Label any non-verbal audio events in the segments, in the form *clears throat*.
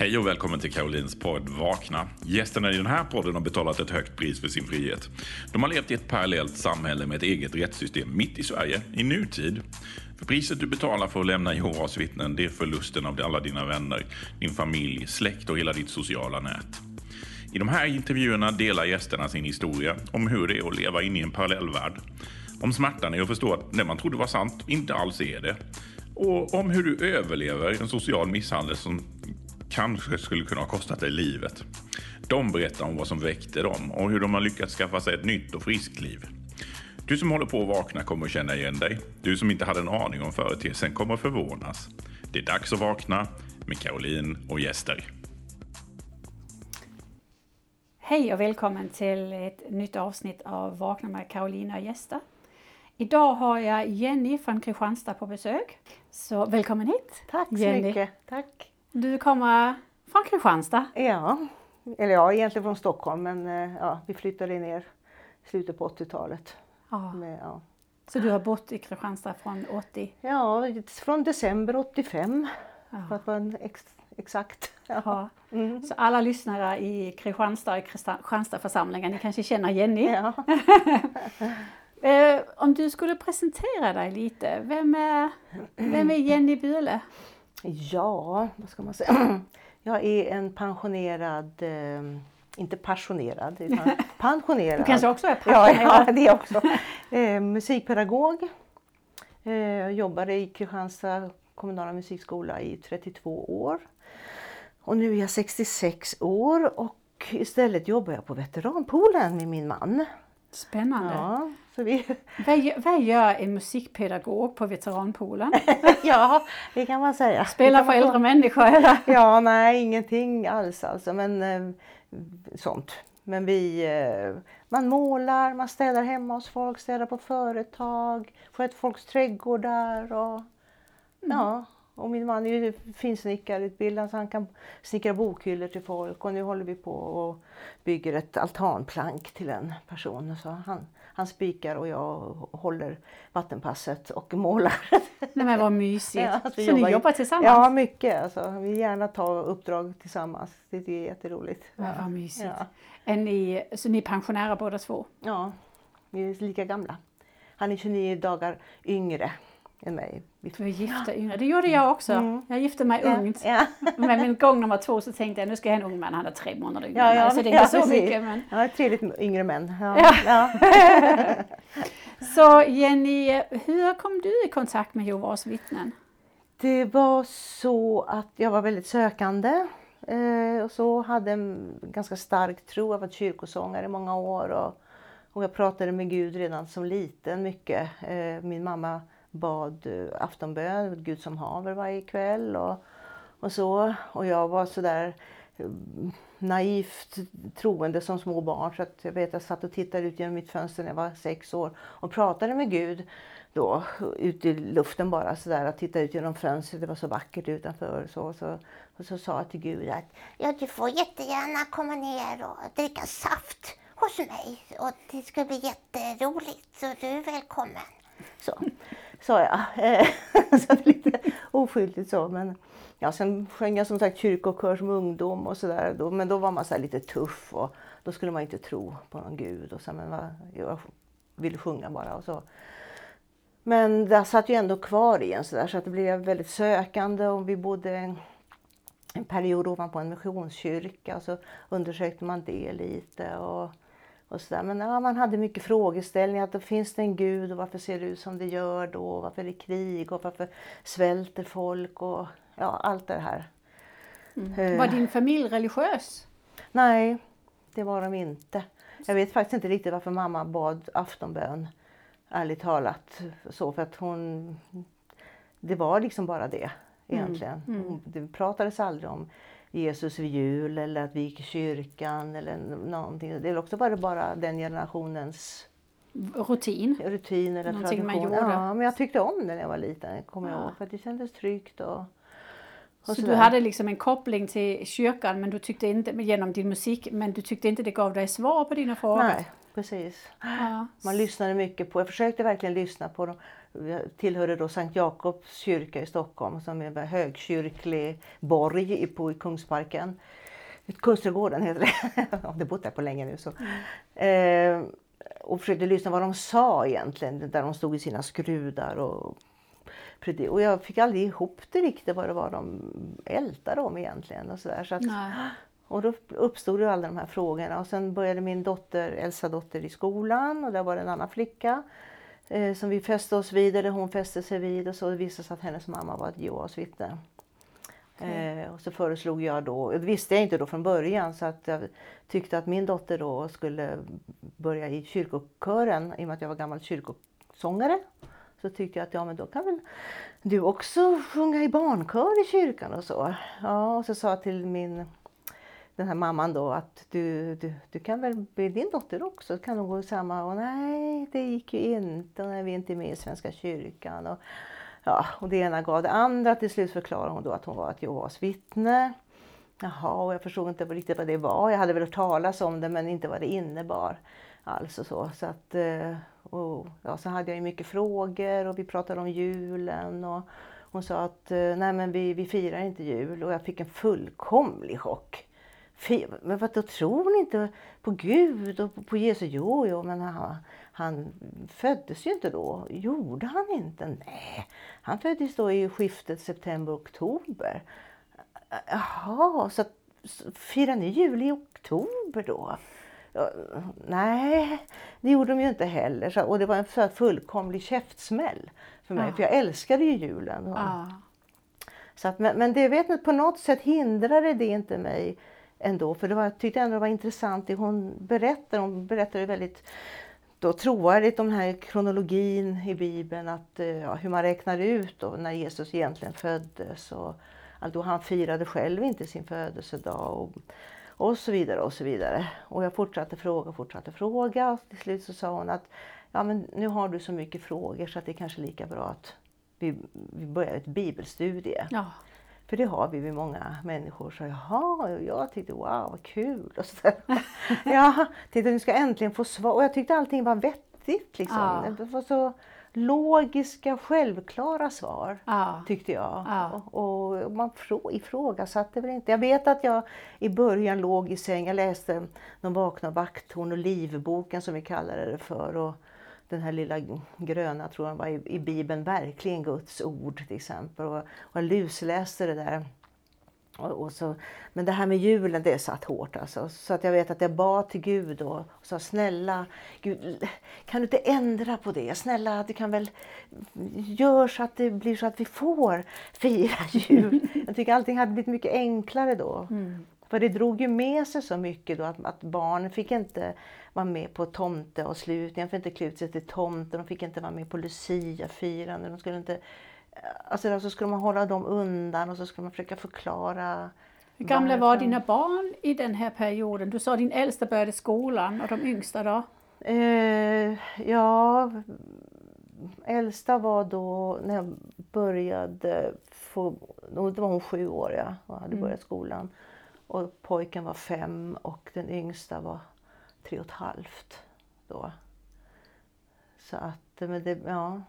Hej och välkommen till Karolins podd Vakna. Gästerna i den här podden har betalat ett högt pris för sin frihet. De har levt i ett parallellt samhälle med ett eget rättssystem mitt i Sverige, i nutid. För priset du betalar för att lämna Jehovas vittnen, det är förlusten av alla dina vänner, din familj, släkt och hela ditt sociala nät. I de här intervjuerna delar gästerna sin historia om hur det är att leva inne i en parallellvärld. Om smärtan i att förstå att det man trodde var sant inte alls är det. Och om hur du överlever en social misshandel som kanske skulle kunna ha kostat dig livet. De berättar om vad som väckte dem och hur de har lyckats skaffa sig ett nytt och friskt liv. Du som håller på att vakna kommer att känna igen dig. Du som inte hade en aning om företeelsen kommer att förvånas. Det är dags att vakna med Caroline och gäster. Hej och välkommen till ett nytt avsnitt av Vakna med Carolina och gäster. Idag har jag Jenny från Kristianstad på besök. Så välkommen hit! Tack så Jenny. mycket. Tack. Du kommer från Kristianstad. Ja, eller ja, egentligen från Stockholm men eh, ja, vi flyttade ner i slutet på 80-talet. Ja. Med, ja. Så du har bott i Kristianstad från 80? ja, från december 85 för Ja. att vara ex, exakt. Ja. Ja. Mm. Så alla lyssnare i Kristianstad, i Kristianstadförsamlingen, ni kanske känner Jenny? Ja. *laughs* Eh, om du skulle presentera dig lite, vem är, vem är Jenny Byle? Ja, vad ska man säga? *clears throat* Jag är en pensionerad, eh, inte passionerad, utan *laughs* pensionerad. Du kanske också är Ja, passionerad? ja, det också. Eh, musikpedagog. Eh, jobbade i Kristianstad kommunala musikskola i 32 år. Och nu är jag 66 år och istället jobbar jag på veteranpoolen med min man. Spännande. Ja, så vi, Vad, gör, vad gör en musikpedagog på veteranpoolen? *laughs* ja det kan man säga. Spelar för äldre människor eller? *laughs* Ja, nej ingenting alls alltså. Men eh, sånt. Men vi, eh, man målar, man städar hemma hos folk, städar på företag, sköter folks trädgårdar och ja. Och min man är ju finsnickarutbildad så han kan snickra bokhyllor till folk och nu håller vi på och bygger ett altanplank till en person. Så han, han spikar och jag håller vattenpasset och målar. Nej men vad mysigt. *laughs* Ja, vi så ni jobbar- jobbar tillsammans? Ja, mycket. Alltså, vi vill gärna ta uppdrag tillsammans. Det är jätteroligt. Ja, vad mysigt. Ja. Är ni, så ni är pensionärer båda två? ja, vi är lika gamla. Han är 29 dagar yngre än mig. Du är gifta yngre. Det gjorde jag också. Mm. Jag gifte mig ungt. Ja, *laughs* Men min gång nummer två så tänkte jag nu ska jag ha en ung man. Han är tre månader yngre ja, ja, så det är ja, inte så precis. mycket. Men... ja, trevligt yngre män. Ja. Ja. Ja. *laughs* Så Jenny, hur kom du i kontakt med Jehovas vittnen? Det var så att jag var väldigt sökande. Eh, och så hade en ganska stark tro. Jag varit kyrkosångare i många år. Och, och jag pratade med Gud redan som liten mycket. Eh, min mamma bad eh, aftonbön, Gud som haver varje kväll. Och, och så. Och jag var sådär eh, naivt troende som små barn. Så att jag vet jag satt och tittade ut genom mitt fönster när jag var sex år och pratade med Gud då ute i luften bara sådär och tittade ut genom fönstret. Det var så vackert utanför. Så, så, och så sa jag till Gud att Ja, du får jättegärna komma ner och dricka saft hos mig. Och det ska bli jätteroligt, så du är välkommen. så. Sa jag. Eh, *laughs* så det är lite oskyldigt så. Men ja, sen sjöng jag som sagt kyrkokör som ungdom och sådär. Men då var man så här lite tuff och då skulle man inte tro på någon gud. Och så, men vad- jag ville sjunga bara och så. Men det satt ju ändå kvar i en sådär så att det blev väldigt sökande och vi bodde en, en period ovanpå en missionskyrka och så undersökte man det lite. Och, och så där. Men ja, man hade mycket frågeställningar. Att då finns det en gud och varför ser det ut som det gör då? Varför är det krig och varför svälter folk? Och ja, allt det här. Eh, Var din familj religiös? Nej, det var de inte. Jag vet faktiskt inte riktigt varför mamma bad aftonbön. Ärligt talat. Så för att hon... Det var liksom bara det egentligen. Hon- Det pratades aldrig om Jesus vid jul eller att vi gick i kyrkan eller någonting. Det är också bara, bara den generationens Rutin? rutin eller Någonting man tradition. gjorde. Ja, men jag tyckte om det när jag var liten, kommer jag Ja. ihåg. För det kändes tryggt och... och Så du sådär. hade liksom en koppling till kyrkan men du tyckte inte, genom din musik, men du tyckte inte det gav dig svar på dina frågor? Nej, precis. Ja. Man lyssnade mycket på, jag försökte verkligen lyssna på de Jag tillhörde då Sankt Jakobs kyrka i Stockholm som är en högkyrklig borg på i Kungsparken. Kungsträdgården heter det. *laughs* Jag har bott där på länge nu. Så. Eh, och försökte lyssna vad de sa egentligen, där de stod i sina skrudar. Och, och jag fick aldrig ihop det riktigt vad det var de ältade om egentligen. Och så där. Så att, och då uppstod ju alla de här frågorna och sen började min dotter, Elsa dotter i skolan och där var det en annan flicka eh, som vi fäste oss vid, eller hon fäste sig vid och så visade sig att hennes mamma var ett Jehovas vittne. Okay. Eh, och så föreslog jag då, det visste jag inte då från början, så att jag tyckte att min dotter då skulle börja i kyrkokören i och med att jag var gammal kyrkosångare. Så tyckte jag att ja men då kan väl du också sjunga i barnkör i kyrkan och så. Ja, och så sa jag till min den här mamman då att du, du, du kan väl bli din dotter också, kan hon gå i samma? Och nej, det gick ju inte, och nej, vi är inte med i Svenska kyrkan. Och, ja, och det ena gav det andra. Till slut förklarade hon då att hon var ett Jehovas vittne. Jaha, och jag förstod inte riktigt vad det var. Jag hade väl hört talas om det men inte vad det innebar. Alltså så. så att, eh, och, ja, så hade jag ju mycket frågor och vi pratade om julen. Och hon sa att eh, nej men vi, vi firar inte jul och jag fick en fullkomlig chock. Men vad då tror ni inte på Gud och på Jesus? Jo, jo, men han, han föddes ju inte då. Gjorde han inte? Nej, han föddes då i skiftet september-oktober. Jaha, så, så firar ni jul i oktober då? Nej, det gjorde de ju inte heller. Så, och det var en fullkomlig käftsmäll för mig, ja. för jag älskade ju julen. Ja. Så att, men, men det vet på något sätt hindrade det inte mig ändå. För det var, jag tyckte ändå det var intressant det hon berättar. Hon berättade väldigt då trovärdigt om den här kronologin i Bibeln, att, eh, ja, hur man räknar ut då, när Jesus egentligen föddes. Och, då han firade själv inte sin födelsedag. Och, och så vidare och så vidare. Och jag fortsatte fråga och fortsatte fråga och till slut så sa hon att ja, men nu har du så mycket frågor så att det är kanske lika bra att vi, vi börjar ett bibelstudie. Ja. För det har vi med många människor. Så jaha, och jag tyckte wow vad kul. Och så *laughs* ja, tänkte nu ska jag äntligen få svar. Och jag tyckte allting var vettigt. Liksom. Ja. Det var så logiska, självklara svar. Ja. Tyckte jag. Ja. Och, och man ifrågasatte väl inte. Jag vet att jag i början låg i säng. Jag läste De vakna vakthorn och livboken som vi kallade det för. Och, den här lilla gröna, tror jag var i, i Bibeln, verkligen Guds ord till exempel. Och, och jag lusläste det där. Och, och, så, men det här med julen, det satt hårt alltså. Så att jag vet att jag bad till Gud och, och sa snälla Gud, kan du inte ändra på det? Snälla, du kan väl göra så att det blir så att vi får fira *laughs* jul. jag tycker allting hade blivit mycket enklare då. Mm. För det drog ju med sig så mycket då att, att barnen fick inte vara med på tomteavslutningen, de fick inte klä ut sig till tomte, de fick inte vara med på luciafirande. De skulle inte, alltså så skulle man hålla dem undan och så skulle man försöka förklara hur gamla var dina barn i den här perioden? Du sa att din äldsta började skolan och de yngsta då? Eh, ja, äldsta var då när jag började, få, då var hon sju år ja, och hade mm. börjat skolan. Och pojken var fem och den yngsta var tre och ett halvt då. Så att, men det, ja.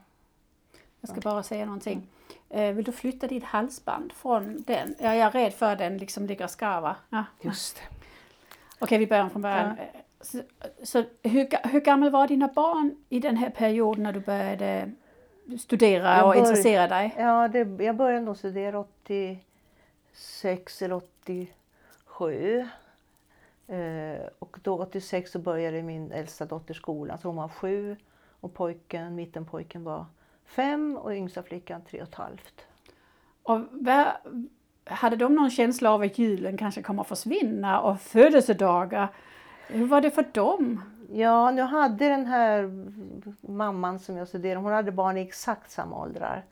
Jag ska bara säga någonting. Eh, vill du flytta ditt halsband från den? Ja, jag är rädd för den liksom ligger och skarvar. Ja. Just det. Okej, vi börjar från början. Ja. Så, så hur, hur gammal var dina barn i den här perioden när du började studera jag och intressera dig? Ja, det, jag började nog studera 86 eller 87 sju. Eh, och då 86 så började min äldsta dotter skolan, så hon var sju. Och pojken, mittenpojken var fem och yngsta flickan tre och ett halvt. Och hade de någon känsla av att julen kanske kommer att försvinna och födelsedagar? Hur var det för dem? Ja, nu hade den här mamman som jag studerade, hon hade barn i exakt samma åldrar.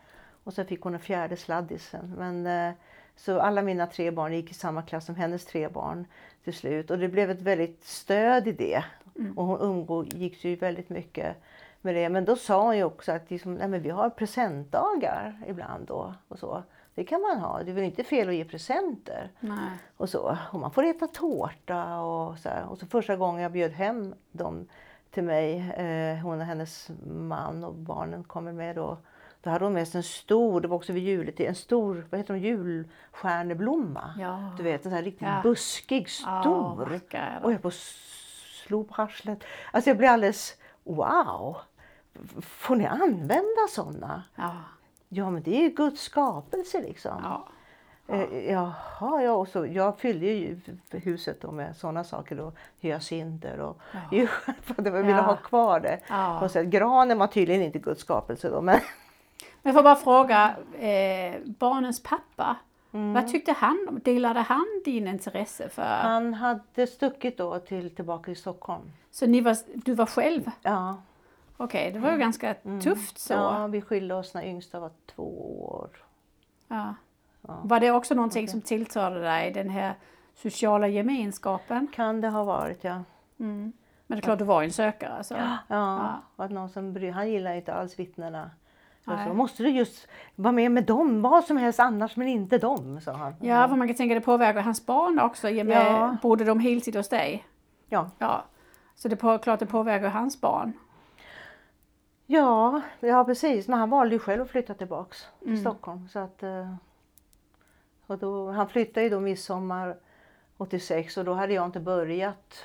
Och sen fick hon en fjärde sladdisen. Men eh, så alla mina tre barn gick i samma klass som hennes tre barn till slut. Och det blev ett väldigt stöd i det. Mm. Och hon umgicks ju väldigt mycket med det. Men då sa hon ju också att liksom, nej men vi har presentdagar ibland då. Och så. Det kan man ha. Det är väl inte fel att ge presenter. Nej. Och, så. och man får äta tårta och så, här. och så första gången jag bjöd hem dem till mig. Eh, hon och hennes man och barnen kommer med då. Då hade hon med sig en stor, det var också vid juletid, en stor vad heter de, julstjärneblomma. Ja. Du vet en sån här riktigt Ja. buskig, Ja, stor. de. och jag på slå på arslet. Alltså jag blev alldeles, wow! Får ni använda såna? Ja. Ja men det är ju Guds skapelse liksom. Ja. Eh, jaha, ja, och så, jag fyllde ju huset då med sådana saker. Då, hyacinter och ju, för att jag ville Ja. ha kvar det. Ja. Och så, granen var tydligen inte Guds skapelse då. Men jag får bara fråga, eh, barnens pappa, Mm. vad tyckte han? om- Delade han din intresse för... han hade stuckit då till, tillbaka i Stockholm. Så ni var, du var själv? Ja, Okej, det var ju ganska tufft så. Mm. ja vi skilde oss när yngsta var två år. Ja. Var det också någonting som tilltalade dig, den här sociala gemenskapen? Kan det ha varit ja. Men det är klart, du var ju en sökare. Alltså. Ja, och att någon som bry, han gillar inte alls vittnena. Så måste du just vara med med dem, vad som helst annars men inte dem, sa han. Ja, för man kan tänka det påverkar hans barn också. I och med, Ja. Bodde de heltid hos dig? Ja. Ja. Så det är klart det påverkar hans barn. Ja, ja precis. Men han valde ju själv att flytta tillbaks till Stockholm. Så att, eh, och då, han flyttade ju då midsommar 86 och då hade jag inte börjat.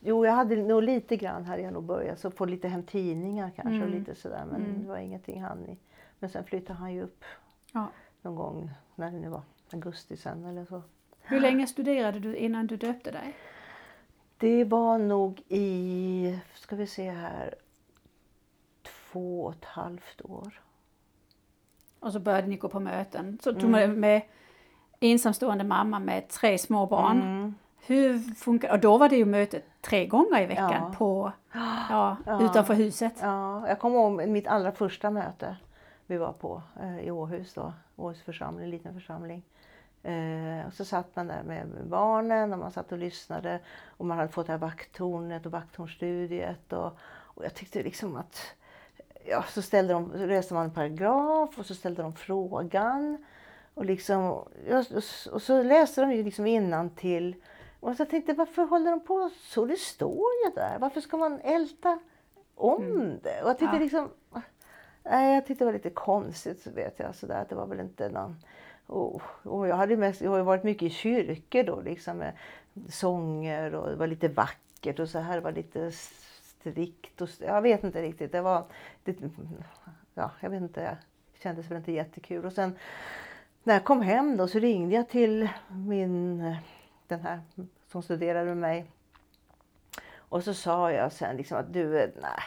Jo, jag hade nog lite grann hade jag nog börjat. Så få lite hem tidningar kanske och lite sådär. Men det var ingenting han i. Men sen flyttade han ju upp Ja. någon gång, när det nu var, augusti sen eller så. Hur länge studerade du innan du döpte dig? Det var nog i, ska vi se här, två och ett halvt år. Och så började ni gå på möten. Så tog man med ensamstående mamma med tre små barn. Mm. Hur funkar Och då var det ju mötet tre gånger i veckan Ja. på, ja, utanför huset. Ja, jag kommer ihåg mitt allra första möte vi var på eh, i Åhus då, Åhus församling, en liten församling. Eh, och så satt man där med barnen och man satt och lyssnade och man hade fått det här vakttornet och vakttornstudiet och, och jag tyckte liksom att ja, så ställde de, så läste man en paragraf och så ställde de frågan. Och, liksom, ja, och så- och så läste de ju liksom innantill. Och så jag tänkte, varför håller de på så? Det står ju där. Varför ska man älta om det? Och jag tyckte Ja. liksom... Nej, jag tyckte det var lite konstigt, så vet jag. Så där, det var väl inte någon... Och, och jag, hade mest, jag har ju varit mycket i kyrkor då, liksom med sånger och det var lite vackert och så här var lite strikt. Och, jag vet inte riktigt. Det var... Det, ja, jag vet inte. Det kändes väl inte jättekul. Och sen när jag kom hem då så ringde jag till min, den här som studerade med mig. Och så sa jag sen liksom att du, eh, nej,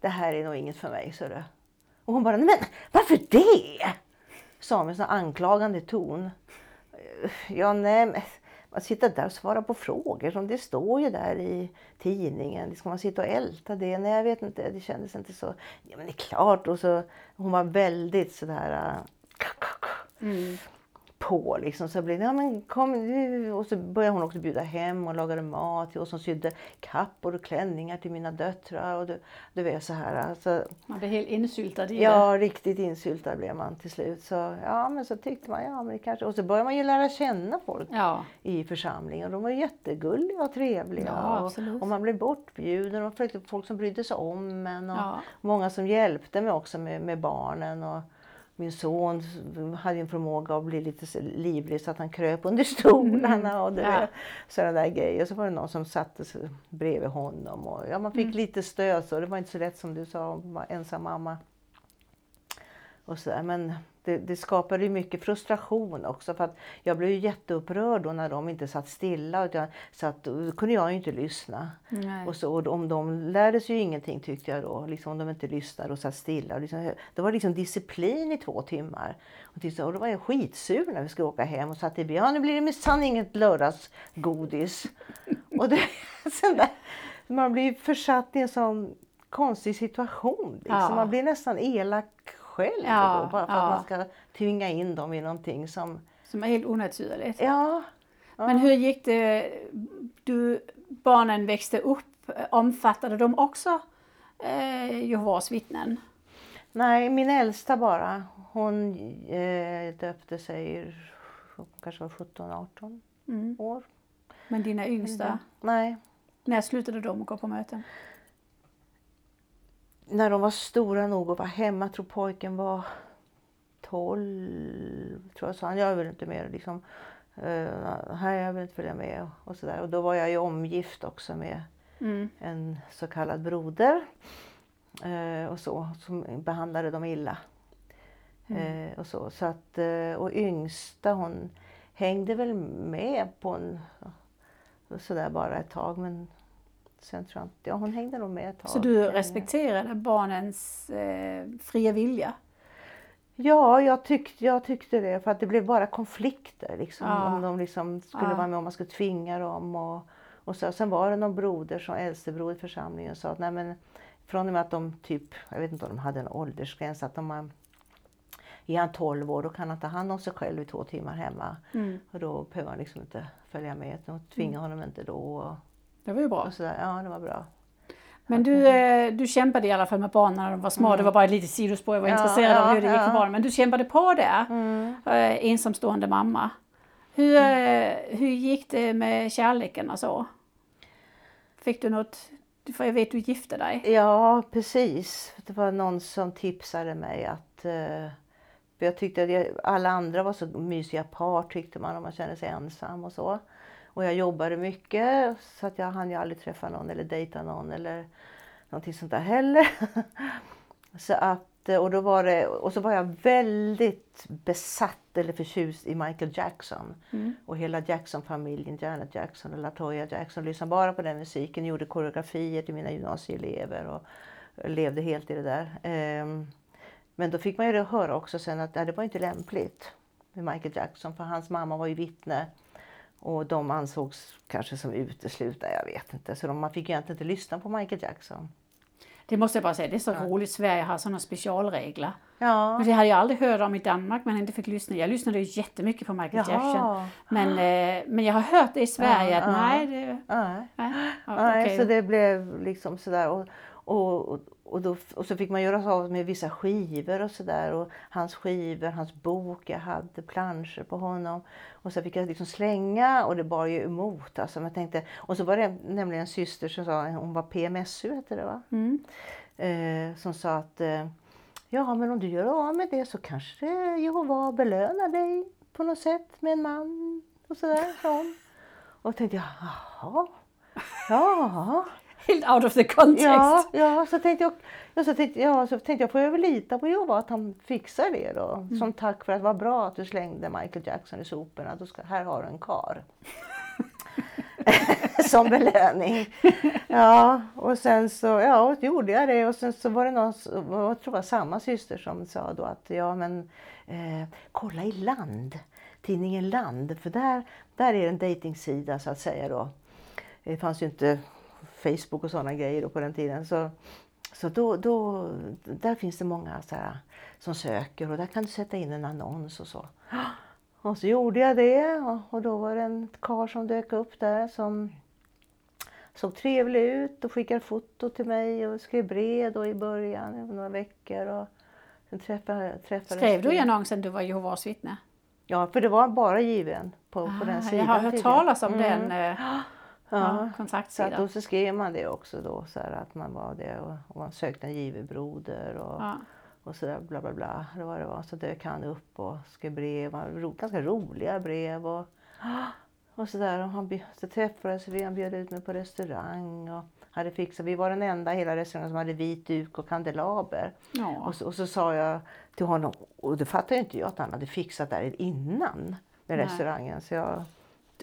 det här är nog inget för mig, så det. Och hon bara, nej men varför det? Sa med en sån anklagande ton. Ja, nej, men att sitta där och svara på frågor som det står ju där i tidningen. Ska man sitta och älta det? Nej, jag vet inte. Det kändes inte så. Ja, men det är klart. Och så, hon var väldigt sådär eh, Mm på liksom. Så blev, ja men kom nu. Och så började hon också bjuda hem och lagade mat till oss som sydde kappor och klänningar till mina döttrar. Och du, du vet så här. Alltså, Man blev helt insyltad i det. Ja, riktigt insyltad blev man till slut. Så, ja, men så tyckte man, ja men det kanske... Och så började man ju lära känna folk Ja. i församlingen. De var jättegulliga och trevliga. Ja, och, och man blev bortbjuden och folk som brydde sig om en. Och Ja. Många som hjälpte mig också med, med barnen. Och min son hade en förmåga att bli lite livlig så att han kröp under stolarna. Och det, Mm. Ja. sådana där grejer. Så var det någon som satte sig bredvid honom. Och, ja, man fick Mm. lite stöd. Så det var inte så lätt som du sa, att vara ensam mamma. Och så. Men det, det skapade ju mycket frustration också. För att jag blev ju jätteupprörd då när de inte satt stilla. Utan satt, då kunde jag ju inte lyssna. Nej. Och, så, och om de lärde sig ju ingenting tyckte jag då. Liksom om de inte lyssnade och satt stilla. Och liksom, det var liksom disciplin i två timmar. Och, till, och då var jag skitsur när vi skulle åka hem och satt i bilen. Ja nu blir det minsann inget lördagsgodis. *laughs* och det, sen där, man blir försatt i en sån konstig situation. Liksom. Ja. Man blir nästan elak själv Ja, då, bara för ja. att man ska tvinga in dem i någonting som... Som är helt onaturligt. Ja, Men hur gick det? Du, barnen växte upp. Omfattade de också eh, Jehovas vittnen? Nej, min äldsta bara. Hon eh, döpte sig, kanske var 17-18 Mm. år. Men dina yngsta? Nej, När slutade de att gå på möten? När de var stora nog att vara hemma, tror pojken var 12, tror jag sa han. Jag vill inte mer liksom. Här jag vill inte följa med och, och sådär. Och då var jag ju omgift också med Mm. en så kallad broder. Eh, och så, som behandlade dem illa. Mm. Eh, och så, så att, eh, och yngsta hon hängde väl med på en sådär bara ett tag men sen tror jag inte, ja hon hängde nog med ett tag. Så du respekterade barnens eh, fria vilja? Ja, jag tyckte, jag tyckte det för att det blev bara konflikter liksom. Ja. Om de liksom skulle Ja. vara med, om man skulle tvinga dem. Och, och så, sen var det någon broder, som äldstebror i församlingen, sa att nej men från och med att de typ, jag vet inte om de hade en åldersgräns, att de har, är han 12 år då kan han ta hand om sig själv i två timmar hemma. Mm. Och då behöver han liksom inte följa med. De tvingar honom inte då. Och, Det var ju bra. och sådär. Ja, det var bra. Men du, eh, du kämpade i alla fall med barnen när de var små. Det var bara ett litet sidospår. Jag var Mm. Ja, intresserad av ja, hur det gick för ja. barnen. Men du kämpade på där. Mm. Eh, ensamstående mamma. Hur, eh, hur gick det med kärleken och så? Fick du något? För jag vet du gifte dig. Ja, precis. Det var någon som tipsade mig att för jag tyckte att alla andra var så mysiga par tyckte man om man kände sig ensam och så. Och jag jobbade mycket så att jag hann ju aldrig träffa någon eller dejta någon eller någonting sånt där heller. *laughs* så att, och, då var det, och så var jag väldigt besatt eller förtjust i Michael Jackson. Mm. Och hela Jackson-familjen, Janet Jackson och Latoya Jackson, lyssnade bara på den musiken, gjorde koreografier till mina gymnasieelever och levde helt i det där. Ehm, Men då fick man ju höra också sen att det var inte lämpligt med Michael Jackson för hans mamma var ju vittne och de ansågs kanske som uteslutna, jag vet inte. Så de, man fick ju egentligen inte lyssna på Michael Jackson. Det måste jag bara säga, det är så roligt. Sverige har sådana specialregler. Ja, Men det hade jag aldrig hört om i Danmark men inte fick lyssna. Jag lyssnade ju jättemycket på Michael Jackson. Jaha. Men, eh, men jag har hört det i Sverige Ja, att ja. nej, det, nej. nej. Ja, Nej, okej. så det blev liksom sådär. Och, och, och, och, då, och så fick man göra sig av med vissa skivor och sådär. Och hans skivor, hans bok, jag hade planscher på honom. Och så fick jag liksom slänga och det bar ju emot. Alltså, jag tänkte, och så var det nämligen en syster som sa, hon var PMSU hette det va? Mm. Eh, som sa att eh, ja men om du gör av med det så kanske Jehova belönar dig på något sätt med en man och sådär. hon. Och tänkte jag, jaha, ja. Helt out of the context. Ja, ja, så tänkte jag, ja, så tänkte, ja, så tänkte jag, får jag väl lita på Jehova att han fixar det då. Som tack för att det var bra att du slängde Michael Jackson i soporna. Då ska, här har du en kar. *laughs* som belöning. Ja, och sen så ja, gjorde jag det och sen så var det någon, jag tror det var samma syster som sa då att ja men eh, kolla i Land, tidningen Land, för där, där är en dejtingsida så att säga då. Det fanns ju inte Facebook och sådana grejer på den tiden. Så, så då, då, där finns det många så här, som söker och där kan du sätta in en annons och så. Och så gjorde jag det och, då var det en karl som dök upp där som såg trevlig ut och skickade foto till mig och skrev brev då i början, några veckor. Och sen träffade, Skrev du i annonsen du var Jehovas vittne? Ja, för det var bara given på, på den Ah, sidan. jag har hört tidigare. talas om Mm. den eh, ja, Ja. Så att kontaktsidan. då så skrev man det också då, så här, att man var det och, och man sökte en giverbroder och, Ja. och så där bla bla bla. Det var det var. Så dök han upp och skrev brev, ro, ganska roliga brev och, *gasps* och så där. Och han, så träffades vi, han bjöd ut mig på restaurang och hade fixat, vi var den enda i hela restaurangen som hade vit duk och kandelaber. Ja. Och, så, och så sa jag till honom, och det fattade inte jag att han hade fixat där innan med Nej. restaurangen. Så jag,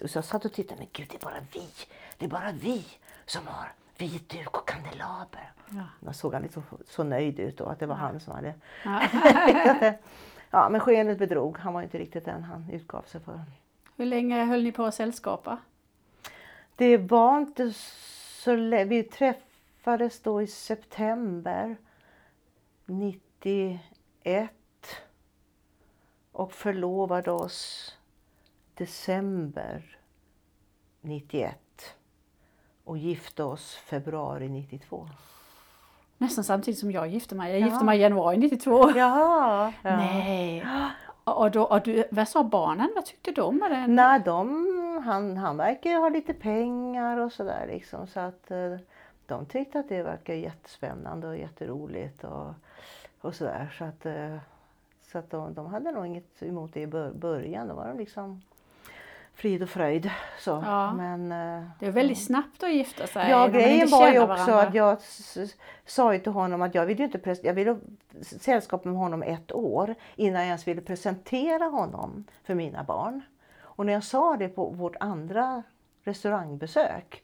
så jag satt och tittade, men gud det är bara vi, det är bara vi som har vit duk och kandelaber. Ja. Då såg han lite så, så nöjd ut då, att det var han som hade... Ja. *laughs* ja, men skenet bedrog. Han var inte riktigt den han utgav sig för. Hur länge höll ni på att sällskapa? Det var inte så länge. Vi träffades då i september 91 och förlovade oss december 91 och gifte oss februari 92. Nästan samtidigt som jag gifte mig. Jag Ja. gifte mig i januari 92. Jaha! Ja. Nej. *gasps* Och, då, och du, vad sa barnen? Vad tyckte de den? Nej, de han, han verkar ha lite pengar och sådär liksom. Så att eh, de tyckte att det verkar jättespännande och jätteroligt och, och sådär. Så att, eh, så att de, de hade nog inget emot det i bör- början. Då var de liksom frid och fröjd. Så. Ja. Men, eh, Det är väldigt snabbt att gifta sig. Ja, grejen var ju också varandra. att jag sa ju till honom att jag ville ju inte jag ville sällskap med honom ett år innan jag ens ville presentera honom för mina barn. Och när jag sa det på vårt andra restaurangbesök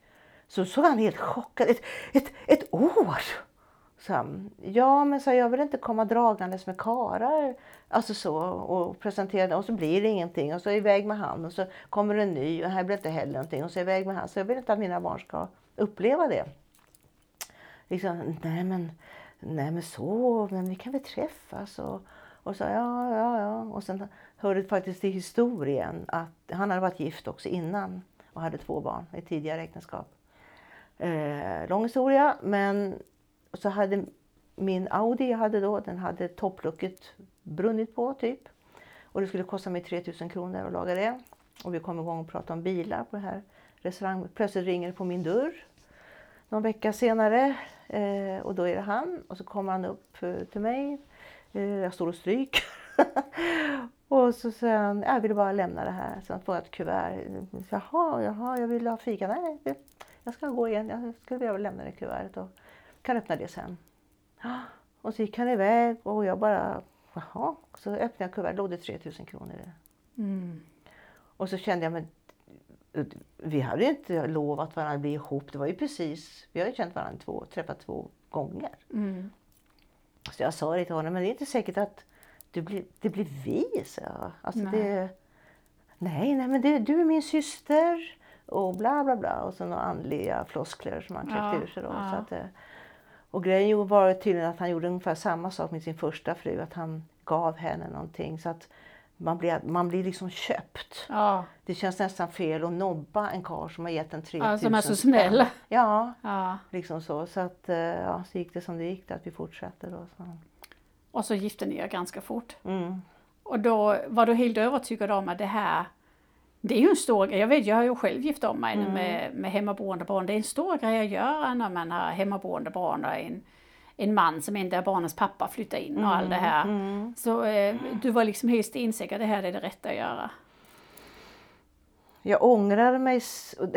så såg han helt chockad Ett, ett, ett år! Så han, ja, men så jag vill inte komma dragandes med karar alltså så, och presentera och så blir det ingenting och så är jag iväg med han och så kommer en ny och här blir det inte heller någonting och så är jag iväg med han. Så jag vill inte att mina barn ska uppleva det. Liksom, nej men, nej men så, men vi kan väl träffas och, och så ja, ja, ja. Och sen hörde faktiskt till historien att han hade varit gift också innan och hade två barn i tidigare äktenskap. Eh, lång historia, men så hade min Audi jag hade då, den hade topplucket brunnit på typ. Och det skulle kosta mig 3000 kronor att laga det. Och vi kom igång och pratade om bilar på det här restaurangen. Plötsligt ringer det på min dörr. Någon vecka senare. Eh, och då är det han. Och så kommer han upp eh, till mig. Eh, jag står och stryker. *laughs* och så säger han, jag vill bara lämna det här. Så han får ett kuvert. Jaha, jaha, jag vill ha fika. Nej, jag ska gå igen. Jag skulle vilja lämna det kuvertet och kan öppna det sen. Och så gick han iväg och jag bara, jaha. Så öppnade jag kuvertet, låg det 3000 kronor i det. Mm. Och så kände jag, men vi hade ju inte lovat varandra att bli ihop. Det var ju precis, vi har ju känt varandra två, träffat två gånger. Mm. Så jag sa det till honom, men det är inte säkert att det blir, det blir vi, så jag. Alltså Nej. Det, nej, nej, men det, du är min syster och bla bla bla. Och så några andliga floskler som han kläckte Ja, ur sig då. ja. Så att, eh, och grejen var tydligen att han gjorde ungefär samma sak med sin första fru, att han gav henne någonting. Så att man blir, man blir liksom köpt. Ja, Det känns nästan fel att nobba en karl som har gett en 3000 Ja, som är så snäll. Ja, ja. liksom så. Så att, eh, ja, så gick det som det gick, då, att vi fortsatte då. Så. Och så gifte ni er ganska fort. Mm. Och då var du helt övertygad om att det här, det är ju en stor grej. Jag vet, jag har ju själv gift om mig Mm. med, med hemmaboende barn. Det är en stor grej att göra när man har hemmaboende barn och en, en man som inte är barnens pappa flyttar in och allt det här. Mm. Så eh, du var liksom helt insäker det här är det rätta att göra. Jag ångrar mig.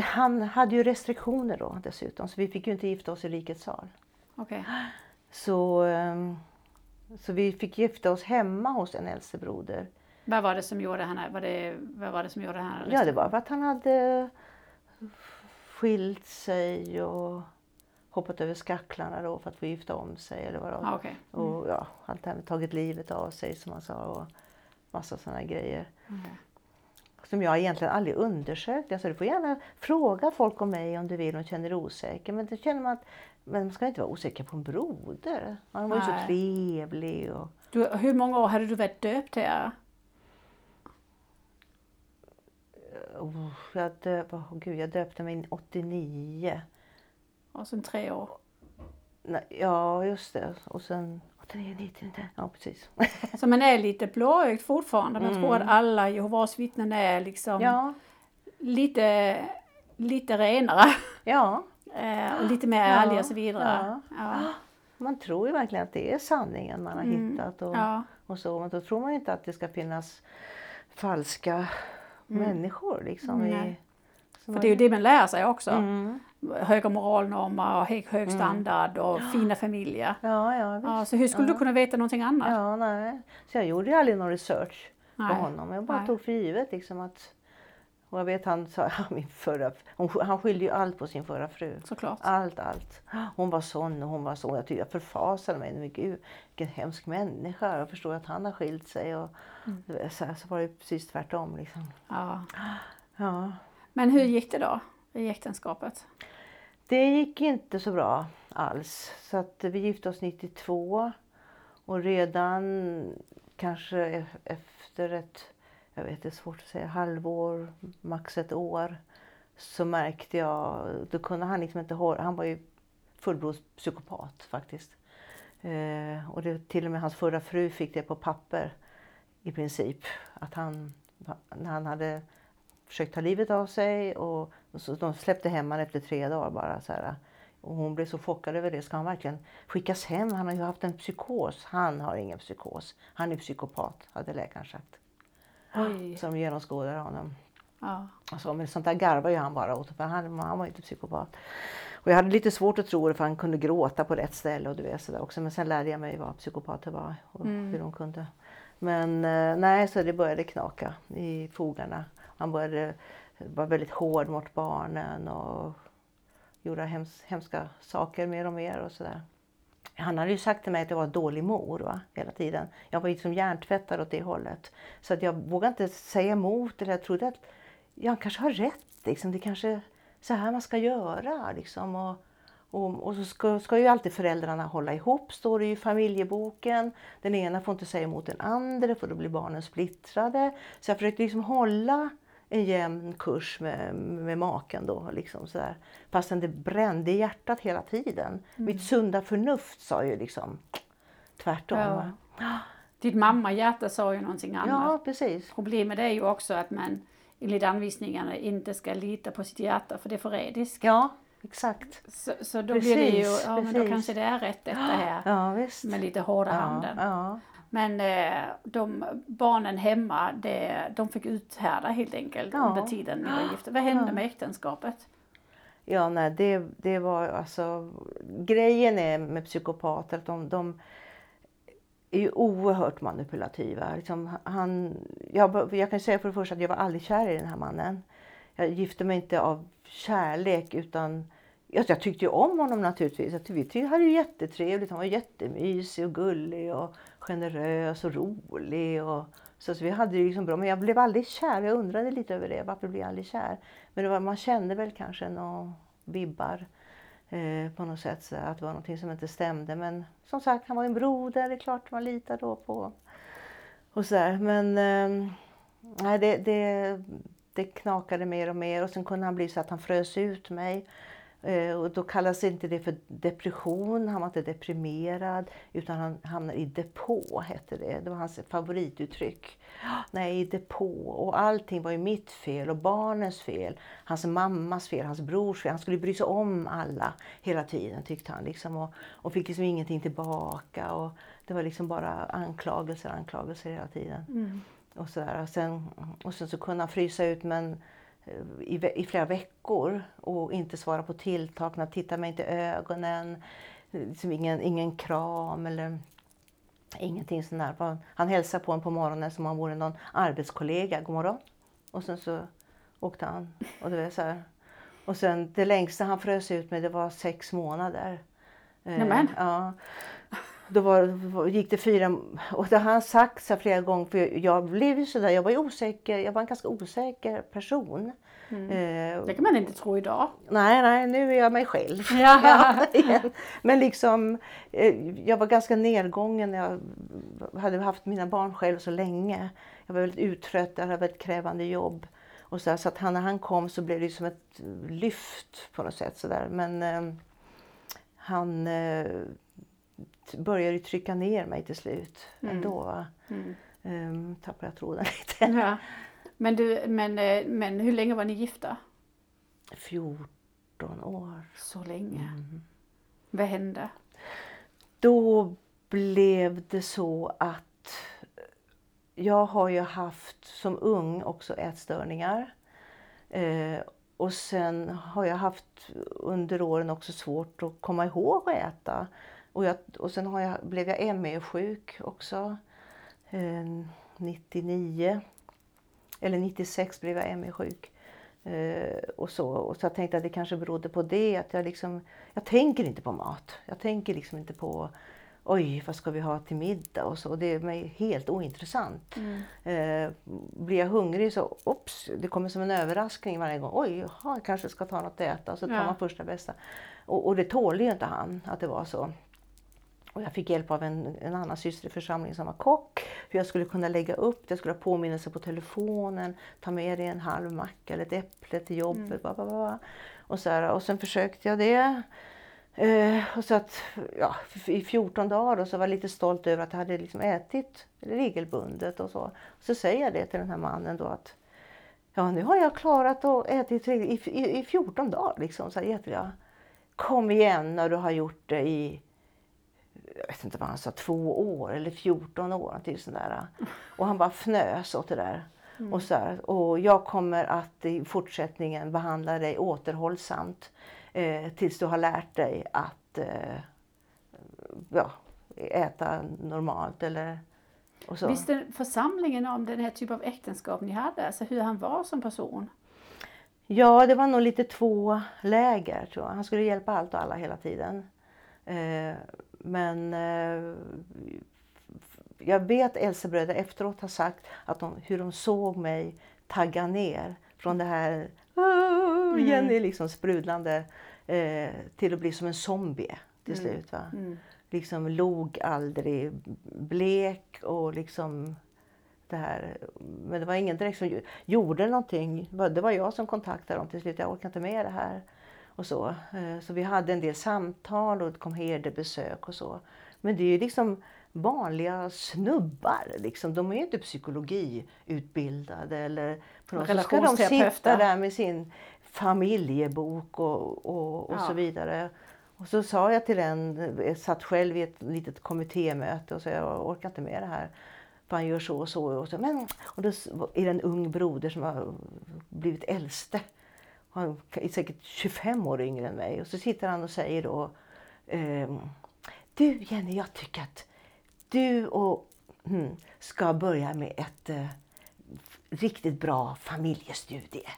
Han hade ju restriktioner då dessutom, så vi fick ju inte gifta oss i rikets sal. Okej. Så, ehm, så vi fick gifta oss hemma hos en äldstebroder. Vad var det som gjorde henne, var det, vad var det som gjorde henne Ja, det var för att han hade skilt sig och hoppat över skacklarna då för att få gifta om sig. Eller vad det. Ah, okej. Och ja, allt det här med tagit livet av sig som han sa och massa sådana grejer. Okej. Som jag egentligen aldrig undersökt. Jag sa du får gärna fråga folk om mig om du vill och känner dig osäker. Men det känner man att men man ska inte vara osäker på en broder. Han var ju så trevlig. Och, Du, hur många år hade du varit döpt här? Oh, jag, döp, oh, gud, jag döpte mig 89. Och sen tre år. Nej, ja, just det. Och sen 89, 90, 90. Ja, precis. *laughs* Så man är lite blåögd fortfarande. Man tror att alla Jehovas vittnen är liksom ja, lite, lite renare. *laughs* ja. Eh, och lite mer Ja, ärliga och så vidare. ja. Ja. Man tror ju verkligen att det är sanningen man har hittat. Och, Ja. och så. Men då tror man ju inte att det ska finnas falska människor. Liksom, i, För det är ju det man lär sig också. Mm. Höga moralnormer och hög, hög standard och fina familjer. Ja, ja, visst. Ja, så hur skulle du kunna veta någonting annat? Ja, nej. Så jag gjorde ju aldrig någon research på Nej. honom. Jag bara Nej. tog för givet liksom att... Och jag vet han sa, *laughs* min förra, hon, han skyllde ju allt på sin förra fru. Såklart. Allt, allt. Hon var sån och hon var så. Jag, tyckte, jag förfasade mig. Men gud, vilken hemsk människa. Jag förstår att han har skilt sig. Och, Mm. så, så var det precis tvärtom. Liksom. Ja. Ja. Men hur gick det då i äktenskapet? Det gick inte så bra alls. Så att vi gifte oss 92 och redan kanske e- efter ett, jag vet det är svårt att säga, halvår, max ett år så märkte jag, då kunde han liksom inte hålla, han var ju fullblodspsykopat faktiskt. Eh, och det, till och med hans förra fru fick det på papper i princip. Att han, när han hade försökt ta livet av sig och, och så, de släppte hem honom efter tre dagar bara. Så här. Och hon blev så chockad över det. Ska han verkligen skickas hem? Han har ju haft en psykos. Han har ingen psykos. Han är psykopat, hade läkaren sagt. Oj. De genomskådade honom. Ja. Alltså, men sånt där garvar ju han bara åt. För han, han var ju inte psykopat. Och jag hade lite svårt att tro det för han kunde gråta på rätt ställe och du vet sådär också. Men sen lärde jag mig vad psykopater var och hur de kunde. Men eh, nej, så det började knaka i fogarna. Han började vara väldigt hård mot barnen och gjorde hems, hemska saker mer och mer och sådär. Han hade ju sagt till mig att jag var en dålig mor va? hela tiden. Jag var liksom hjärntvättad åt det hållet. Så att jag vågade inte säga emot eller jag trodde att jag kanske har rätt. Liksom. Det kanske är så här man ska göra. Liksom. Och, och, och så ska, ska ju alltid föräldrarna hålla ihop, står det i familjeboken. Den ena får inte säga emot den andra för då blir barnen splittrade. Så jag försökte liksom hålla en jämn kurs med, med maken då. Liksom sådär. Fastän det brände i hjärtat hela tiden. Mitt sunda förnuft sa ju liksom tvärtom. Ja. va? Ditt mammahjärta sa ju någonting annat. ja precis. Problemet är ju också att man enligt anvisningarna inte ska lita på sitt hjärta för det är förrädiskt. Ja, exakt. Så, så då blir det ju, Precis, ja men då precis. kanske det är rätt detta här Ja, visst. med lite hårda ja, handen. ja. Men eh, de barnen hemma, det, de fick uthärda helt enkelt Ja. under tiden ni var gifta. Vad hände Ja. med äktenskapet? Ja, nej, det, det var alltså... Grejen är med psykopater att de, de är ju oerhört manipulativa. Liksom, han, jag, jag kan säga för det första att jag var aldrig kär i den här mannen. Jag gifte mig inte av kärlek utan jag, jag tyckte ju om honom naturligtvis. Jag tyckte, vi hade ju jättetrevligt. Han var jättemysig och gullig och generös och rolig. Och, så, så vi hade det liksom bra. Men jag blev aldrig kär. Jag undrade lite över det. Varför blev jag aldrig kär? Men det var, man kände väl kanske några vibbar eh, på något sätt. Så att det var någonting som inte stämde. Men som sagt, han var en broder. Det är klart man litar då på. Och så där. Men eh, det, det, det knakade mer och mer. Och sen kunde han bli så att han frös ut mig. Eh, och då kallas inte det för depression, han var inte deprimerad utan han hamnade i depå, hette det. Det var hans favorituttryck. Nej, i depå. Och allting var ju mitt fel och barnens fel. Hans mammas fel, hans brors fel. Han skulle bry sig om alla hela tiden tyckte han. Liksom, och, och fick liksom ingenting tillbaka. Och det var liksom bara anklagelser, anklagelser hela tiden. Och, så där. Och, sen, och sen så kunde han frysa ut men i, i flera veckor och inte svara på tilltagna, titta mig inte i ögonen, liksom ingen, ingen kram eller ingenting sånt där. Han hälsade på en på morgonen som om han vore någon arbetskollega. God morgon. Och sen så åkte han. Och det var så här. Och sen det längsta han frös ut med det var sex månader. Eh, Nämen. Ja. Då var, gick det fyra... Och det har han sagt så flera gånger. För jag blev ju sådär, jag var ju osäker. Jag var en ganska osäker person. Eh, Det kan man inte tro idag. Nej, nej, nu är jag mig själv. *laughs* Ja. Men liksom, eh, jag var ganska nedgången när jag hade haft mina barn själv så länge. Jag var väldigt uttrött, jag hade ett krävande jobb. Och så, så att han, när han kom så blev det som ett lyft på något sätt. Så där. Men eh, han eh, började trycka ner mig till slut ändå. Va? Mm. Um, tappade jag tråden *laughs* lite. Ja. Men, du, men, eh, men hur länge var ni gifta? 14 år. Så länge. Vad hände? Då blev det så att jag har ju haft som ung också ätstörningar. Eh, och sen har jag haft under åren också svårt att komma ihåg att äta. Och, jag, och sen har jag, blev jag ME-sjuk också. Eh, 99. Eller 96 blev jag ME-sjuk. Eh, och så, och så jag tänkte att det kanske berodde på det. Att jag, liksom, jag tänker inte på mat. Jag tänker liksom inte på oj, vad ska vi ha till middag och så. Det är mig helt ointressant. Eh, blir jag hungrig så, ops, det kommer som en överraskning varje gång. Oj, jaha, jag kanske ska ta något att äta. Så tar Ja. man första bästa. Och, och det tålde ju inte han, att det var så. Och jag fick hjälp av en, en annan syster i församlingen som var kock. Hur jag skulle kunna lägga upp det. Jag skulle ha påminnelse på telefonen. Ta med dig en halv macka eller ett äpple till jobbet. Ba, ba, ba. Och, så här, och sen försökte jag det. Eh, och så att, ja, i 14 dagar och så var jag lite stolt över att jag hade liksom ätit regelbundet och så. Så säger jag det till den här mannen då att Ja, nu har jag klarat att äta i, i, i 14 dagar. Liksom, så här, jag. Kom igen när du har gjort det i jag vet inte vad han sa, två år eller 14 år. Till sådär. Och han bara fnös åt det där. Mm. Och, så här, och jag kommer att i fortsättningen behandla dig återhållsamt eh, tills du har lärt dig att eh, ja, äta normalt. Eller, och så. Visste församlingen om den här typen av äktenskap ni hade? Alltså hur han var som person? Ja, det var nog lite två läger tror jag. Han skulle hjälpa allt och alla hela tiden. Eh, men eh, jag vet Elsebröder efteråt har sagt att de, hur de såg mig tagga ner från det här mm. Jenny liksom sprudlande eh, till att bli som en zombie till mm. slut. Va? Mm. Liksom log aldrig, blek och liksom det här. Men det var ingen direkt som gjorde någonting. Det var jag som kontaktade dem till slut. Jag orkar inte med det här. Och så. Eh, så vi hade en del samtal och det kom herdebesök och så. Men det är ju liksom vanliga snubbar. Liksom. De är ju inte psykologiutbildade. Eller på något. Ska de sitta där med sin familjebok och, och, och ja. så vidare. Och så sa jag till en, jag satt själv i ett litet kommittémöte och sa jag orkar inte med det här. För han gör så och så. Och, så. Men, och då är det en ung broder som har blivit äldste. Han är säkert 25 år yngre än mig. Och så sitter han och säger då ehm, Du Jenny, jag tycker att du och, hmm, ska börja med ett eh, riktigt bra familjestudie.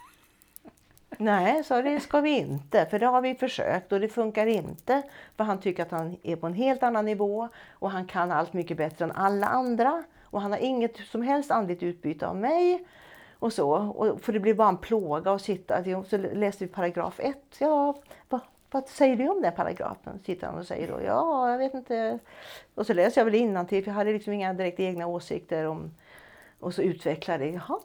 *laughs* Nej, så det ska vi inte, för det har vi försökt och det funkar inte. För han tycker att han är på en helt annan nivå och han kan allt mycket bättre än alla andra. Och han har inget som helst andligt utbyte av mig. Och så, och för det blir bara en plåga att sitta. Så läste vi paragraf 1. Ja, vad, vad säger du om den paragrafen? Sitter han och säger då. Ja, jag vet inte. Och så läser jag väl innantill för jag hade liksom inga direkt egna åsikter om. Och så utvecklar det. Jaha,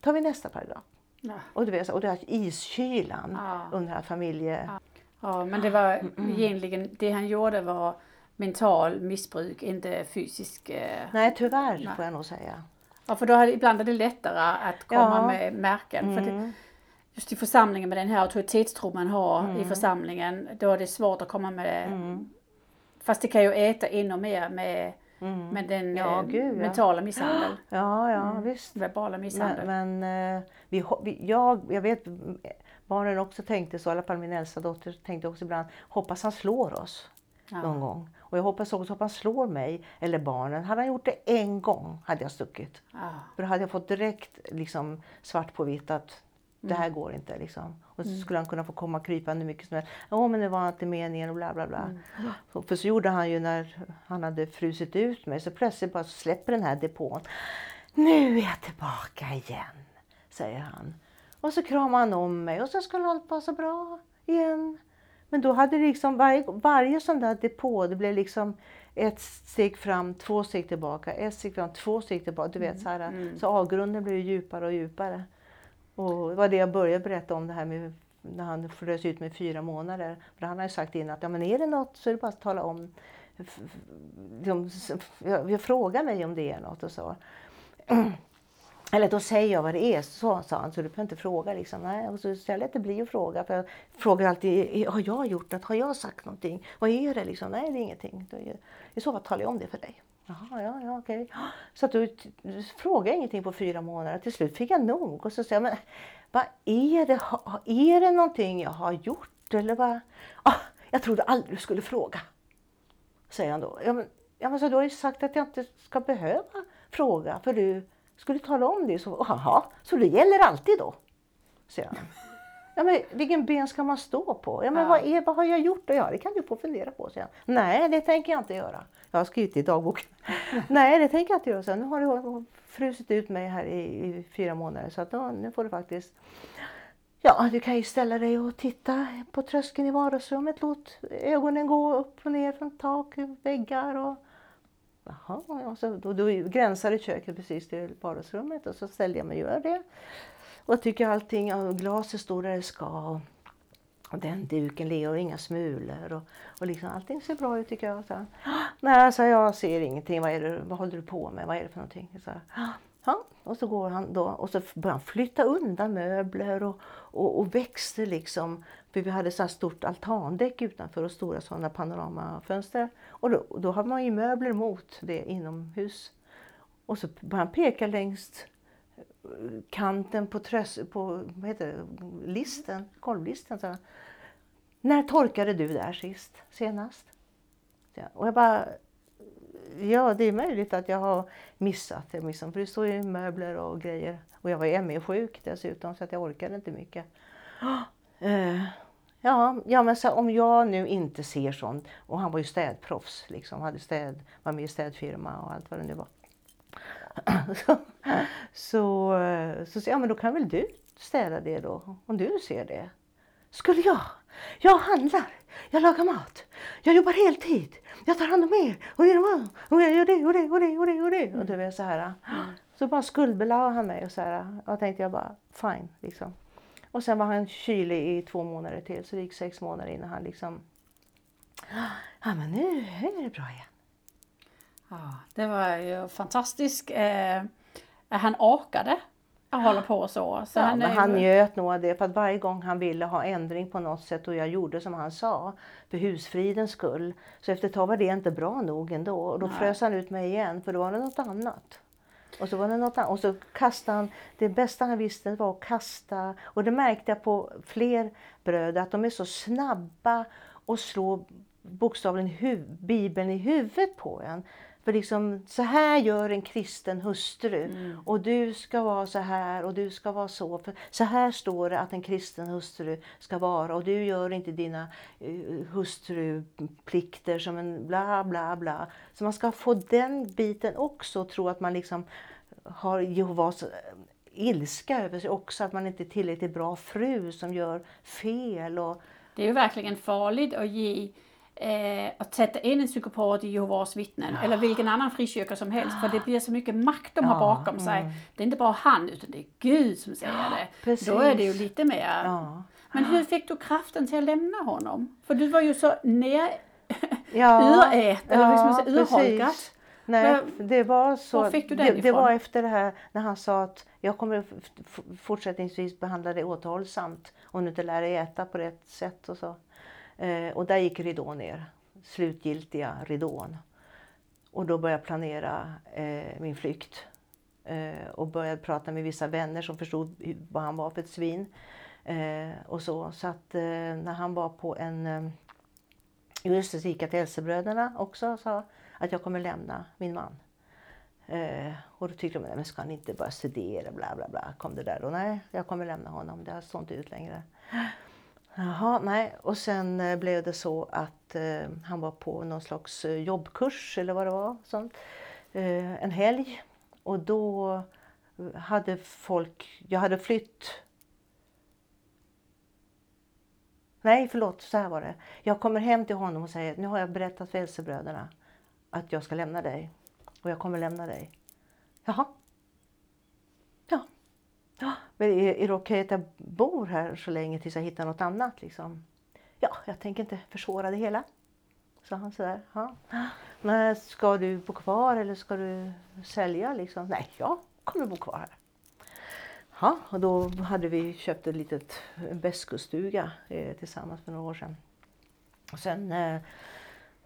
tar vi nästa paragraf. Ja. Och, du vet, och det här iskylan ja. under här familje... Ja. ja, men det var mm. egentligen, det han gjorde var mental missbruk, inte fysisk... Eh... Nej, tyvärr Nej. får jag nog säga. Ja, för då hade, ibland är det lättare att komma ja. med märken. Mm. För det, just i församlingen med den här auktoritetstro man har mm. i församlingen, då är det svårt att komma med mm. Fast det kan ju äta ännu mer med, mm. med den ja, eh, gud, mentala misshandel. *gasps* Ja, ja mm. visst. Verbala misshandel. Men, men eh, vi, vi, jag, jag vet barnen också tänkte så, i alla fall min äldsta dotter tänkte också ibland, hoppas han slår oss ja. någon gång. Och jag hoppas också att han slår mig eller barnen. Hade han gjort det en gång hade jag stuckit. Ja. För då hade jag fått direkt liksom, svart på vitt att det här mm. går inte. Liksom. Och så mm. skulle han kunna få komma krypande mycket som helst. Ja men det var inte meningen och bla bla bla. Mm. Så, för så gjorde han ju när han hade frusit ut mig. Så plötsligt bara släpper den här depån. Nu är jag tillbaka igen, säger han. Och så kramar han om mig och så skulle allt vara så bra igen. Men då hade det liksom varje, varje sån där depå, det blev liksom ett steg fram, två steg tillbaka, ett steg fram, två steg tillbaka. Du vet, mm. så, här, mm. så avgrunden blev djupare och djupare. Och det var det jag började berätta om det här med när han frös ut med fyra månader. För han har ju sagt innan att ja, men är det något så är det bara att tala om. De, jag, frågar mig om det är något och så. *clears throat* Eller då säger jag vad det är, så sa han, så du behöver inte fråga. Liksom. Nej, och så jag lät det bli att fråga. För jag frågar alltid, har jag gjort något? Har jag sagt någonting? Vad är det? Liksom? Nej, det är ingenting. I så fall talar jag om det för dig. Jaha, ja, ja, okej. Så att du, du frågade ingenting på fyra månader. Till slut fick jag nog. Och så säger jag, men vad är det? Är det någonting jag har gjort? Eller vad? Ah, jag trodde aldrig du skulle fråga. Säger han då. Ja, men, ja, men så du har ju sagt att jag inte ska behöva fråga. För du skulle tala om det. Så, aha, så det gäller alltid då? Säger han. Ja, men vilken ben ska man stå på? Ja, men ja. Vad, är, vad har jag gjort? Ja, det kan du få fundera på. Säger han. Nej, det tänker jag inte göra. Jag har skrivit i dagboken. *laughs* Nej, det tänker jag inte göra. Så nu har du frusit ut mig här i, i fyra månader. Så att då, nu får du faktiskt Ja, du kan ju ställa dig och titta på tröskeln i vardagsrummet. Låt ögonen gå upp och ner från tak, väggar och Jaha, och så, då, då gränsade köket precis till vardagsrummet och så ställde jag mig och gör det. Och tycker allting, och glaset står där det ska. Och, och den duken ligger och inga smulor. Och, och liksom, allting ser bra ut tycker jag. Så, ah, Nej, så jag ser ingenting. Vad, är det, vad håller du på med? Vad är det för någonting? Så, ah, ja, Och så går han då och så börjar han flytta undan möbler och, och, och växter liksom. För vi hade så här stort altandäck utanför och stora sådana panoramafönster. Och då, då har man ju möbler mot det inomhus. Och så började han peka längs eh, kanten på, trös, på vad heter det, listen, golvlisten. Så, När torkade du där sist, senast? Och jag bara, ja det är möjligt att jag har missat det. Liksom, för det står ju möbler och grejer. Och jag var ME-sjuk dessutom så att jag orkade inte mycket. Eh, ja, ja, men så, om jag nu inte ser sånt. Och han var ju städproffs, liksom, hade städ, var med i städfirma och allt vad det nu var. *clears throat* så, så, så, ja men då kan väl du städa det då, om du ser det. Skulle jag? Jag handlar, jag lagar mat, jag jobbar heltid, jag tar hand om er och, och jag gör det och det och det och det och det. Och du vet så här. Så bara skuldbelade han mig och så här. Och tänkte jag bara fine liksom. Och sen var han kylig i två månader till så det gick sex månader innan han liksom *gasps* Ja men nu är det bra igen. Ja, det var ju fantastiskt. Eh, han orkade att hålla på så. så ja, han, men han njöt nog av det för att varje gång han ville ha ändring på något sätt och jag gjorde som han sa för husfridens skull. Så efter ett tag var det inte bra nog ändå och då Nej. frös han ut mig igen för då var det något annat. Och så var det något annat. Och så kastade han, det bästa han visste var att kasta. Och det märkte jag på fler bröder att de är så snabba och slå bokstavligen Bibeln i huvudet på en. För liksom, så här gör en kristen hustru. Mm. Och du ska vara så här och du ska vara så. För så här står det att en kristen hustru ska vara. Och du gör inte dina uh, hustruplikter som en bla bla bla. Så man ska få den biten också och tro att man liksom har Jehovas eh, ilska över sig också. Att man inte är tillräckligt bra fru som gör fel. Och... Det är ju verkligen farligt att ge eh, att sätta in en psykopat i Jehovas vittnen ja. eller vilken annan frikyrka som helst för det blir så mycket makt de ja. har bakom sig. Mm. Det är inte bara han utan det är Gud som säger ja, det. Precis. Då är det ju lite mer... Men hur fick du kraften till att lämna honom? För du var ju så ner... ja, urät, eller liksom så urholkat. Nej, det var så. Var fick du den det, ifrån? det var efter det här när han sa att jag kommer fortsättningsvis behandla dig återhållsamt om du inte lär dig äta på rätt sätt och så. Eh, och där gick ridån ner, slutgiltiga ridån. Och då började jag planera eh, min flykt. Eh, och började prata med vissa vänner som förstod vad han var för ett svin. Eh, och så. så att eh, när han var på en... Eh, just det, så gick jag till Elsebröderna också och sa att jag kommer lämna min man. Eh, och då tyckte de, men ska han inte bara studera, bla bla bla, kom det där. Och nej, jag kommer lämna honom, det har stått ut längre. Jaha, nej. Och sen eh, blev det så att eh, han var på någon slags eh, jobbkurs eller vad det var. Sånt, eh, en helg. Och då eh, hade folk, jag hade flytt Nej, förlåt, så här var det. Jag kommer hem till honom och säger, nu har jag berättat för Elsebröderna att jag ska lämna dig. Och jag kommer lämna dig. Jaha, men är, är det okej att jag bor här så länge tills jag hittar något annat? Liksom? Ja, jag tänker inte försvåra det hela. Sa han sådär. Ja. Men ska du bo kvar eller ska du sälja? Liksom? Nej, jag kommer bo kvar här. Ja, och då hade vi köpt ett litet väskstuga eh, tillsammans för några år sedan. Och sen eh,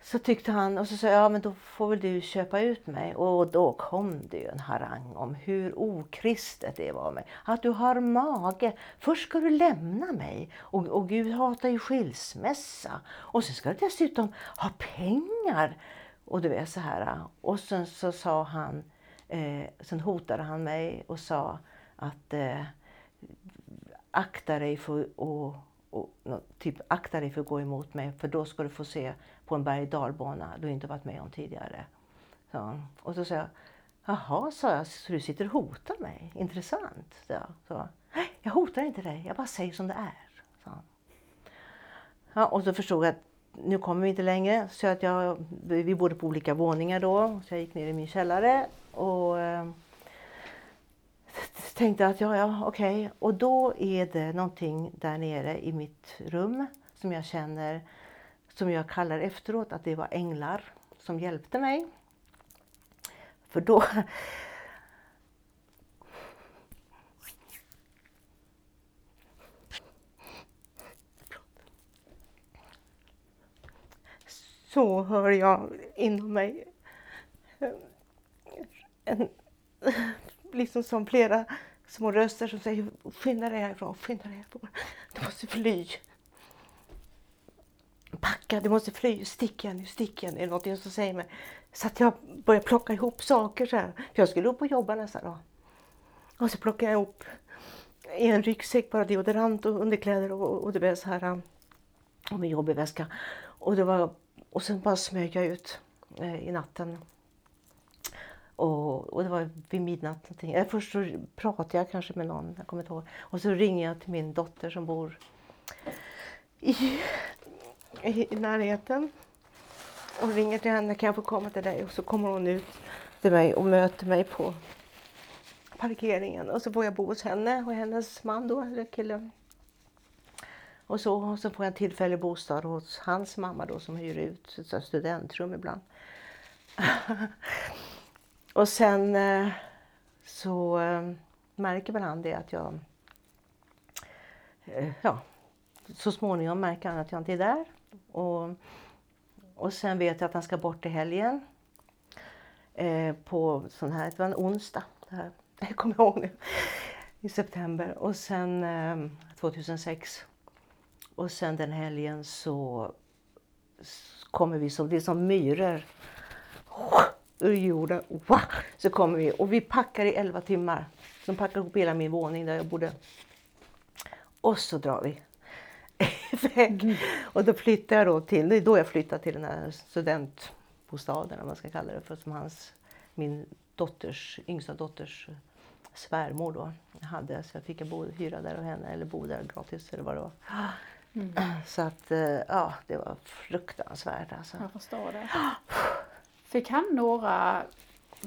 så tyckte han, och så sa jag, ja men då får väl du köpa ut mig. Och då kom det ju en harang om hur okristet det var mig. Att du har mage. Först ska du lämna mig. Och, och Gud hatar ju skilsmässa. Och sen ska du dessutom ha pengar. Och du vet så här. Och sen så sa han, eh, sen hotade han mig och sa att eh, akta dig för att och, typ akta dig för att gå emot mig för då ska du få se på en berg dalbana du inte varit med om tidigare. Så, och så sa jag, jaha, sa jag, så du sitter och hotar mig? Intressant. Så, så, jag hotar inte dig, jag bara säger som det är. Så. Ja, och så förstod jag att nu kommer vi inte längre. Så att jag, vi bodde på olika våningar då, så jag gick ner i min källare och eh, tänkte att ja, ja, okej. Okay. Och då är det någonting där nere i mitt rum som jag känner, som jag kallar efteråt att det var änglar som hjälpte mig. För då... *laughs* Så hör jag inom mig en liksom som flera små röster som säger skynda dig härifrån, skynda dig härifrån. Du måste fly. Packa, du måste fly, stick igen nu, stick igen. Är det någonting som säger mig. Så att jag började plocka ihop saker så här. För jag skulle upp och jobba nästa dag. Och så plockade jag ihop i en ryggsäck bara deodorant och underkläder och, och det blev så här um, och min jobbig väska. Och, det var, och sen bara smög jag ut eh, i natten. Och, och, det var vid midnatt. Någonting. Eh, först så pratade jag kanske med någon, jag kommer inte ihåg. Och så ringer jag till min dotter som bor i, i, i närheten. Och ringer till henne, kan jag få komma till dig? Och så kommer hon ut till mig och möter mig på parkeringen. Och så får jag bo hos henne och hennes man då, eller kille. Och så, och så får jag en tillfällig bostad hos hans mamma då som hyr ut ett studentrum ibland. *laughs* och sen eh, så eh, märker väl han det att jag... Eh, ja, så småningom märker han att jag inte är där. Och, och sen vet jag att han ska bort i helgen. på sån här, det var en onsdag. Det här, *laughs* jag kommer ihåg nu. I september. Och sen 2006 och sen den helgen så kommer vi som, det är som myror ur jorden. Så kommer vi och vi packar i 11 timmar. De packar ihop hela min våning där jag bodde. Och så drar vi *laughs* iväg. Mm. Och då flyttar jag då till, det är då jag flyttar till den här studentbostaden, om man ska kalla det för, som hans, min dotters, yngsta dotters svärmor då hade. Så jag fick bo, hyra där av henne, eller bo där gratis eller vad det var. Mm. Så att, eh, ja, det var fruktansvärt alltså. Jag förstår det. *gasps* Fick han några,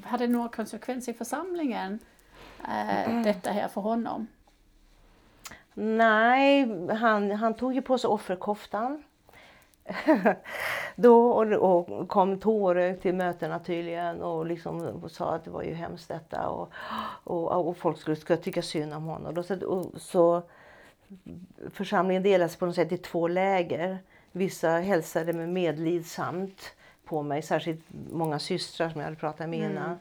hade några konsekvenser i församlingen, äh, mm. detta här för honom? Nej, han, han tog ju på sig offerkoftan. *laughs* då och, och kom tårögd till mötena tydligen och liksom och sa att det var ju hemskt detta och, och, och folk skulle, skulle tycka synd om honom. Då, så, och, så församlingen delas på något sätt i två läger. Vissa hälsade med medlidsamt på mig, särskilt många systrar som jag hade pratat med innan. Mm.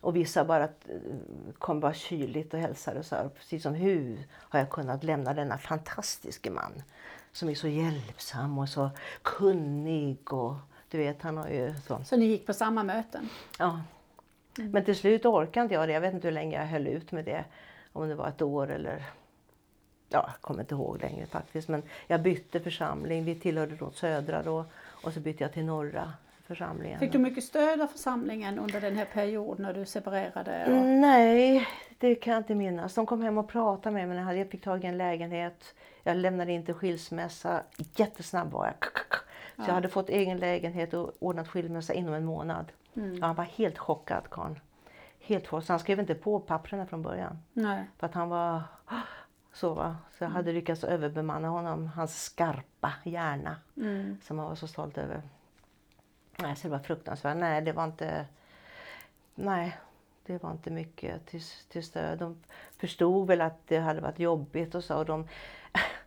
Och vissa bara eh, kom bara kyligt och hälsade så här, precis som hur har jag kunnat lämna denna fantastiska man som är så hjälpsam och så kunnig och du vet han har ju så. Så ni gick på samma möten? Ja. Mm. Men till slut orkade inte jag det. Jag vet inte hur länge jag höll ut med det. Om det var ett år eller ja, jag kommer inte ihåg längre faktiskt. Men jag bytte församling. Vi tillhörde då södra då och så bytte jag till norra församlingen. Fick du mycket stöd av församlingen under den här perioden när du separerade? Och... Nej, det kan jag inte minnas. De kom hem och pratade med mig när jag fick tag i en lägenhet. Jag lämnade in till skilsmässa. Jättesnabb var jag. Så ja. jag hade fått egen lägenhet och ordnat skilsmässa inom en månad. Mm. Ja, han var helt chockad karln. Helt chockad. Så han skrev inte på papperna från början. Nej. För att han var så, va? så jag hade mm. lyckats överbemanna honom, hans skarpa hjärna mm. som han var så stolt över. Nej, så det var fruktansvärt. Nej, det var inte... Nej, det var inte mycket till, till stöd. De förstod väl att det hade varit jobbigt och så. Och de,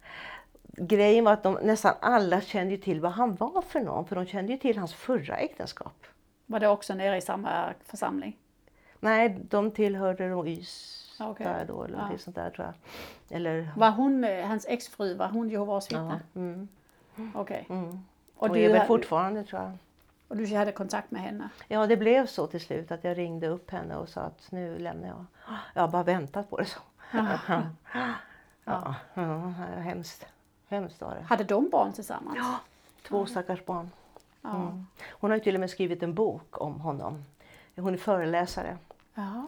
*laughs* grejen var att de, nästan alla kände till vad han var för någon, för de kände ju till hans förra äktenskap. Var det också nere i samma församling? Nej, de tillhörde då YS okay. där då, eller ja. sånt där tror jag. Eller... Var hon, hans exfru, var hon Jehovas vittne? Ja. Mm. Okej. Okay. Mm. Och, och du är väl fortfarande tror jag. Och du hade kontakt med henne? Ja, det blev så till slut att jag ringde upp henne och sa att nu lämnar jag. Jag har bara väntat på det så. *laughs* Ja, ja. ja hemskt. Hemskt var det. Hade de barn tillsammans? Ja, två stackars barn. Mm. Hon har ju till och med skrivit en bok om honom. Hon är föreläsare.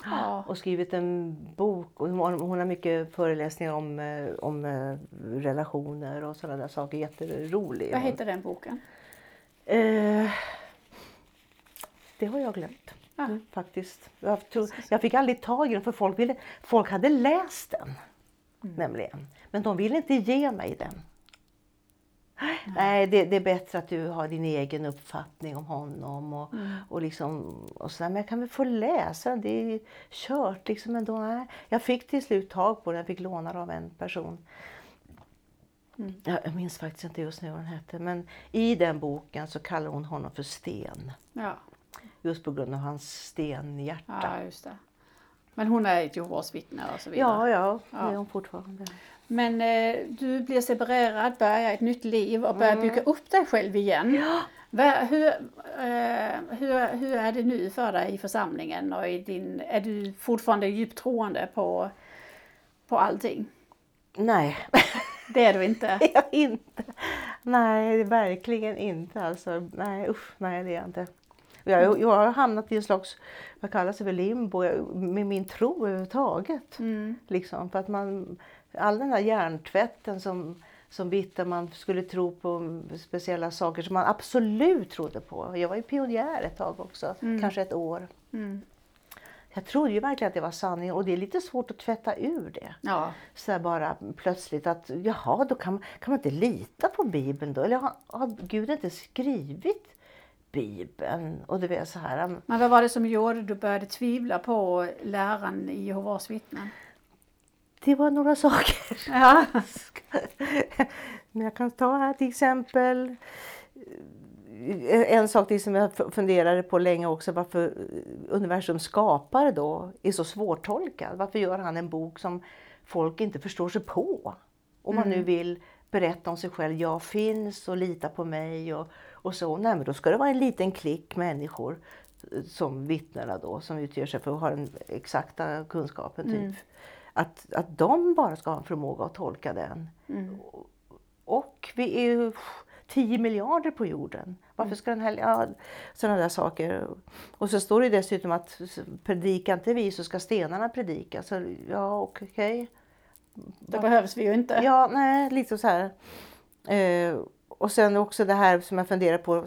Ja. Och skrivit en bok. Och hon har mycket föreläsningar om, eh, om eh, relationer och sådana där saker. Jätterolig. Vad heter den boken? Eh, det har jag glömt. Ja. Mm, faktiskt. Jag, tror, jag fick aldrig tag i den för folk, ville, folk hade läst den. Mm. Nämligen. Men de ville inte ge mig den. Nej, det, det, är bättre att du har din egen uppfattning om honom. Och, mm. och, liksom, och så. Men jag kan väl få läsa Det är kört liksom ändå. Nej. Jag fick till slut tag på den. Jag fick låna av en person. Ja, jag minns faktiskt inte just nu vad den hette. Men i den boken så kallar hon honom för Sten. Ja, Just på grund av hans stenhjärta. ja just det. Men hon är ett Jehovas vittne och så vidare. Ja, ja, det Ja. är hon fortfarande. Men eh, du blir separerad, börjar ett nytt liv och börjar bygga upp dig själv igen. Va, hur, eh, hur, hur är det nu för dig i församlingen och i din, är du fortfarande djupt troende på, på allting? Nej, *laughs* Det är du inte? *laughs* jag inte. Nej, verkligen inte. Alltså, nej, usch, nej det är jag inte. Jag, jag har hamnat i en slags, vad kallas det för limbo, med min tro överhuvudtaget. Mm. Liksom, för att man, all den där hjärntvätten som, som vittnar man skulle tro på speciella saker som man absolut trodde på. Jag var ju pionjär ett tag också, kanske ett år. Mm. Jag trodde ju verkligen att det var sanning och det är lite svårt att tvätta ur det. Ja. Så här bara plötsligt att jaha, då kan, kan man inte lita på Bibeln då? Eller har, har Gud inte skrivit Bibeln? Och du vet så här. Men vad var det som gjorde du började tvivla på läran i Jehovas vittnen? Det var några saker. *laughs* Ja. Men jag kan ta här till exempel eh, en sak till som jag funderade på länge också varför eh, universums skapare då är så svårtolkad. Varför gör han en bok som folk inte förstår sig på? Om man nu vill berätta om sig själv, jag finns och lita på mig och, och så. Nej men då ska det vara en liten klick människor eh, som vittnena då som utger sig för att ha den exakta kunskapen. Typ. Att, att de bara ska ha en förmåga att tolka den. Och vi är ju 10 miljarder på jorden. Varför ska den här... Ja, sådana där saker. Och så står det dessutom att predika inte vi så ska stenarna predika. Så ja, okej. Det behövs vi ju inte. Ja, nej, lite så här. Eh, och sen också det här som jag funderar på.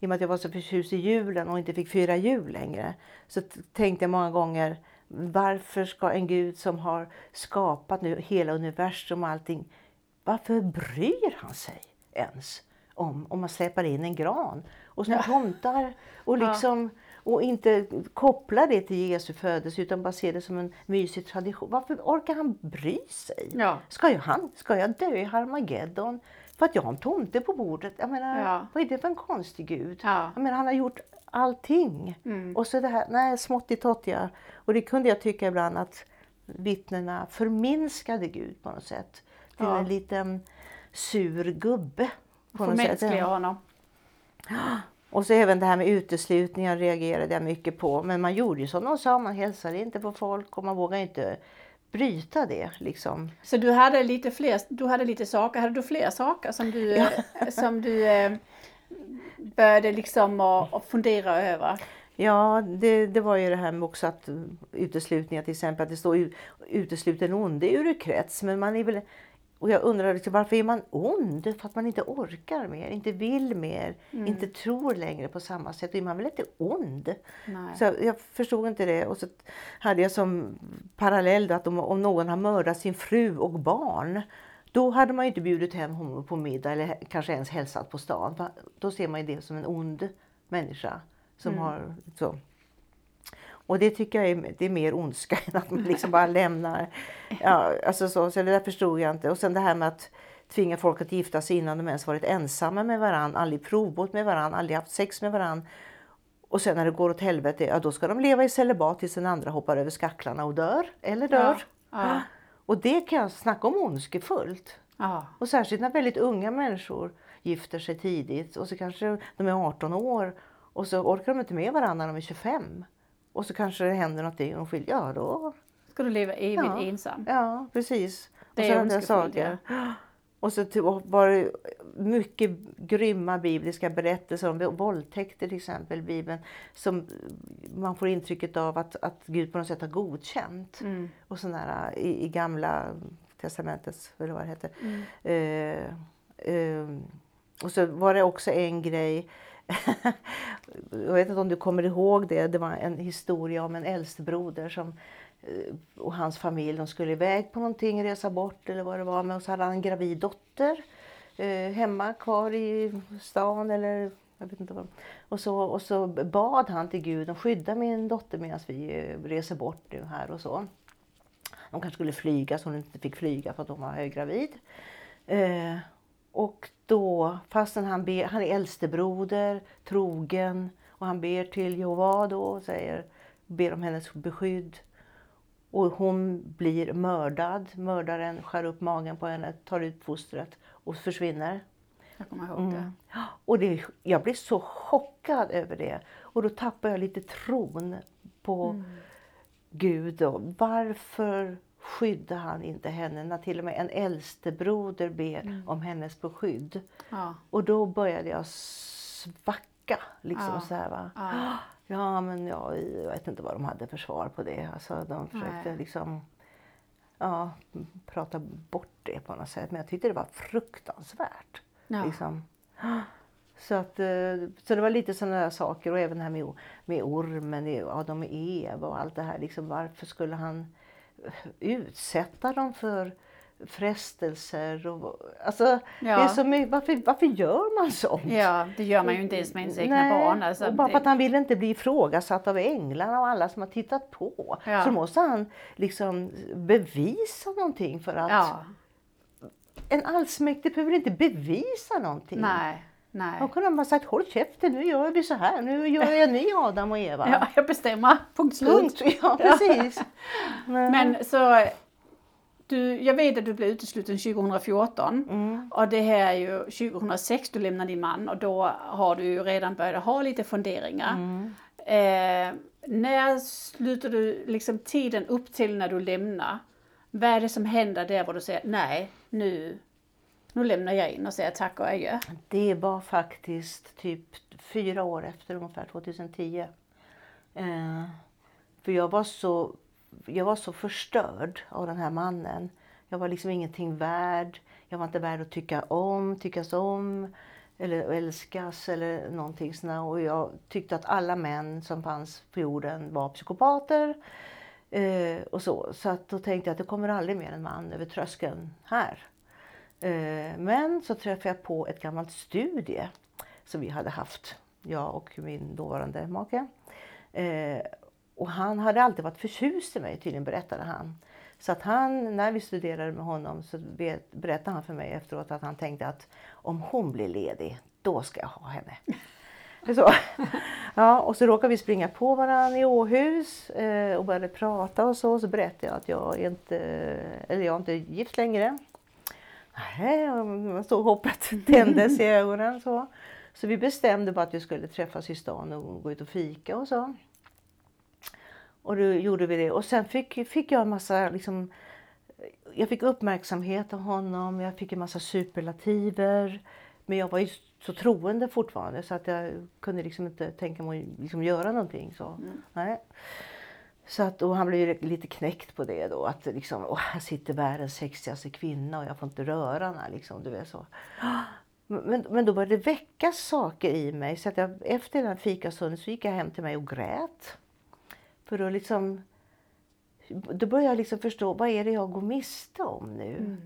I och med att jag var så förtjust i julen och inte fick fira jul längre. Så tänkte jag många gånger. Varför ska en gud som har skapat nu hela universum och allting. Varför bryr han sig ens om om man släpar in en gran och små tomtar och liksom och inte kopplar det till Jesu födelse utan bara ser det som en mysig tradition. Varför orkar han bry sig? Ja. Ska, jag, han, ska jag dö i Harmageddon för att jag har en tomte på bordet? Jag menar, Ja. vad är det för en konstig gud? Ja. Jag menar, han har gjort allting. Och så det här, nej, smått i tottiga. Och det kunde jag tycka ibland att vittnena förminskade Gud på något sätt. Till Ja. en liten sur gubbe. På något sätt. Honom. Och så även det här med uteslutningar reagerade jag mycket på. Men man gjorde ju som de sa, man hälsade inte på folk och man vågade inte bryta det. Liksom. Så du hade lite fler, du hade lite saker, hade du fler saker som du, eh, som du eh, började liksom att fundera över? Ja, det, det var ju det här med också att uteslutningar till exempel, att det står utesluten onde ur krets. Men man är väl, och jag undrar liksom, varför är man ond? För att man inte orkar mer, inte vill mer, inte tror längre på samma sätt. Då är man väl inte ond? Nej. Så jag, jag förstod inte det. Och så hade jag som parallell att om, om någon har mördat sin fru och barn då hade man ju inte bjudit hem honom på middag eller kanske ens hälsat på stan. Då ser man ju det som en ond människa. Som har, så. Och det tycker jag är, det är mer ondska *laughs* än att man liksom bara lämnar. *laughs* Ja, alltså så, så det där förstod jag inte. Och sen det här med att tvinga folk att gifta sig innan de ens varit ensamma med varandra, aldrig provbåt med varandra, aldrig haft sex med varandra. Och sen när det går åt helvete, ja då ska de leva i celibat tills den andra hoppar över skacklarna och dör. Eller dör. Ja. Och det kan jag snacka om ondskefullt. Ja. Och särskilt när väldigt unga människor gifter sig tidigt och så kanske de är 18 år och så orkar de inte med varandra när de är 25. Och så kanske det händer någonting och de skiljer. Ja, då. Ska du leva evigt Ja. ensam? Ja, precis. Det och är sådana där. *gasps* Och så ty- och var det mycket grymma bibliska berättelser om våldtäkter till exempel Bibeln. Som man får intrycket av att, att Gud på något sätt har godkänt. Mm. Och sådana i, i gamla testamentet, eller vad det heter. Mm. Eh, eh, och så var det också en grej jag vet inte om du kommer ihåg det. Det var en historia om en äldstebroder som eh, och hans familj. De skulle iväg på någonting, resa bort eller vad det var. Men så hade han en gravid dotter eh, hemma kvar i stan eller jag vet inte vad. Och så, och så bad han till Gud att skydda min dotter medan vi eh, reser bort nu här och så. De kanske skulle flyga så hon inte fick flyga för att hon var höggravid. Eh, och då, fastän han, ber, han är äldstebroder, trogen och han ber till Jehova då och säger, ber om hennes beskydd. Och hon blir mördad. Mördaren skär upp magen på henne, tar ut fostret och försvinner. Jag kommer ihåg det. Och det, jag blev så chockad över det. Och då tappade jag lite tron på Gud. Och varför skyddar han inte henne när till och med en äldstebroder ber om hennes beskydd? Ja. Och då började jag svacka. Liksom Ja. så här, va? Ja. Ja, men jag, jag vet inte vad de hade för svar på det. Alltså, de försökte Nej. liksom ja, prata bort det på något sätt. Men jag tyckte det var fruktansvärt. Liksom. Så, att, eh, så det var lite sådana saker och även det här med, med ormen, Adam och Eva och allt det här. Liksom, varför skulle han utsätta dem för frestelser? Och, alltså, det är Ja. så mycket, varför, varför gör man sånt? ja, det gör man ju inte ens med ens egna Nej, barn. Alltså, och bara för att han vill inte bli ifrågasatt av änglarna och alla som har tittat på. Ja. Så måste han liksom bevisa någonting för att Ja, en allsmäktig behöver inte bevisa någonting. nej, nej. Då kunde han bara sagt håll käften, nu gör vi så här, nu gör jag ni Adam och Eva. *laughs* Ja, jag bestämmer. Punkt slut. Punkt. Ja, precis. *laughs* Men, Men så, du, jag vet att du blev utesluten 2014 Mm. och det här är ju 2006 du lämnar din man och då har du ju redan börjat ha lite funderingar. Mm. Eh, när slutar du liksom tiden upp till när du lämnar? Vad är det som händer där var du säger nej, nu, nu lämnar jag in och säger tack och adjö? Det var faktiskt typ fyra år efter ungefär 2010. Eh, för jag var, så, jag var så förstörd av den här mannen. Jag var liksom ingenting värd. Jag var inte värd att tycka om, tyckas om eller älskas eller någonting sånt. Och jag tyckte att alla män som fanns på jorden var psykopater. Eh, och så. så att då tänkte jag att det kommer aldrig mer en man över tröskeln här. Eh, men så träffade jag på ett gammalt studie som vi hade haft, jag och min dåvarande make. Eh, och han hade alltid varit förtjust i mig tydligen, berättade han. Så att han, när vi studerade med honom så berättade han för mig efteråt att han tänkte att om hon blir ledig, då ska jag ha henne. *laughs* Så. *laughs* Ja, och så råkade vi springa på varandra i Åhus eh, och började prata och så. Så berättade jag att jag inte, eller jag är inte gift längre. Nej, och så hoppet *laughs* tändes i ögonen. Så. så vi bestämde bara att vi skulle träffas i stan och gå ut och fika och så. Och då gjorde vi det. Och sen fick, fick jag en massa liksom, jag fick uppmärksamhet av honom, jag fick en massa superlativer. Men jag var ju så troende fortfarande så att jag kunde liksom inte tänka mig att liksom göra någonting. Så. Nej. Så att, och han blev lite knäckt på det då. Att liksom, åh, här sitter världens sexigaste kvinna och jag får inte röra henne. Liksom, du vet, så. Men, men då började det väckas saker i mig. Så att jag, efter den fikastunden så gick jag hem till mig och grät. För då liksom... Då började jag liksom förstå, vad är det jag går miste om nu?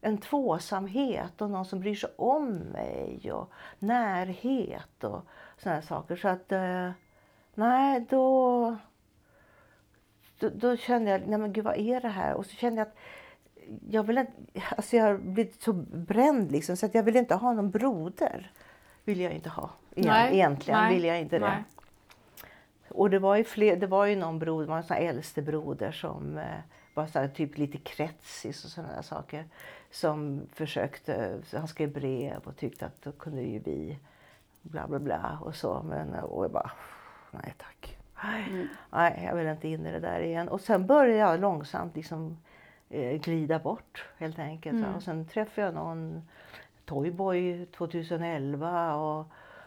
En tvåsamhet och någon som bryr sig om mig och närhet och här saker. Så att, eh, nej då, då, då kände jag, nej men gud vad är det här? Och så kände jag att jag vill inte, alltså jag har blivit så bränd liksom så att jag vill inte ha någon broder. Vill jag inte ha. Nej, egentligen nej, vill jag inte det. nej. Och det var ju, fler, det var ju någon broder, det var en sån äldste broder som eh, var så typ lite kretsis och sådana där saker. Som försökte, han skrev brev och tyckte att då kunde ju vi bla bla bla och så. Men, och jag bara, nej tack. Nej, Nej, jag vill inte in i det där igen. Och sen började jag långsamt liksom eh, glida bort helt enkelt. va. Och sen träffade jag någon Toyboy 2011 och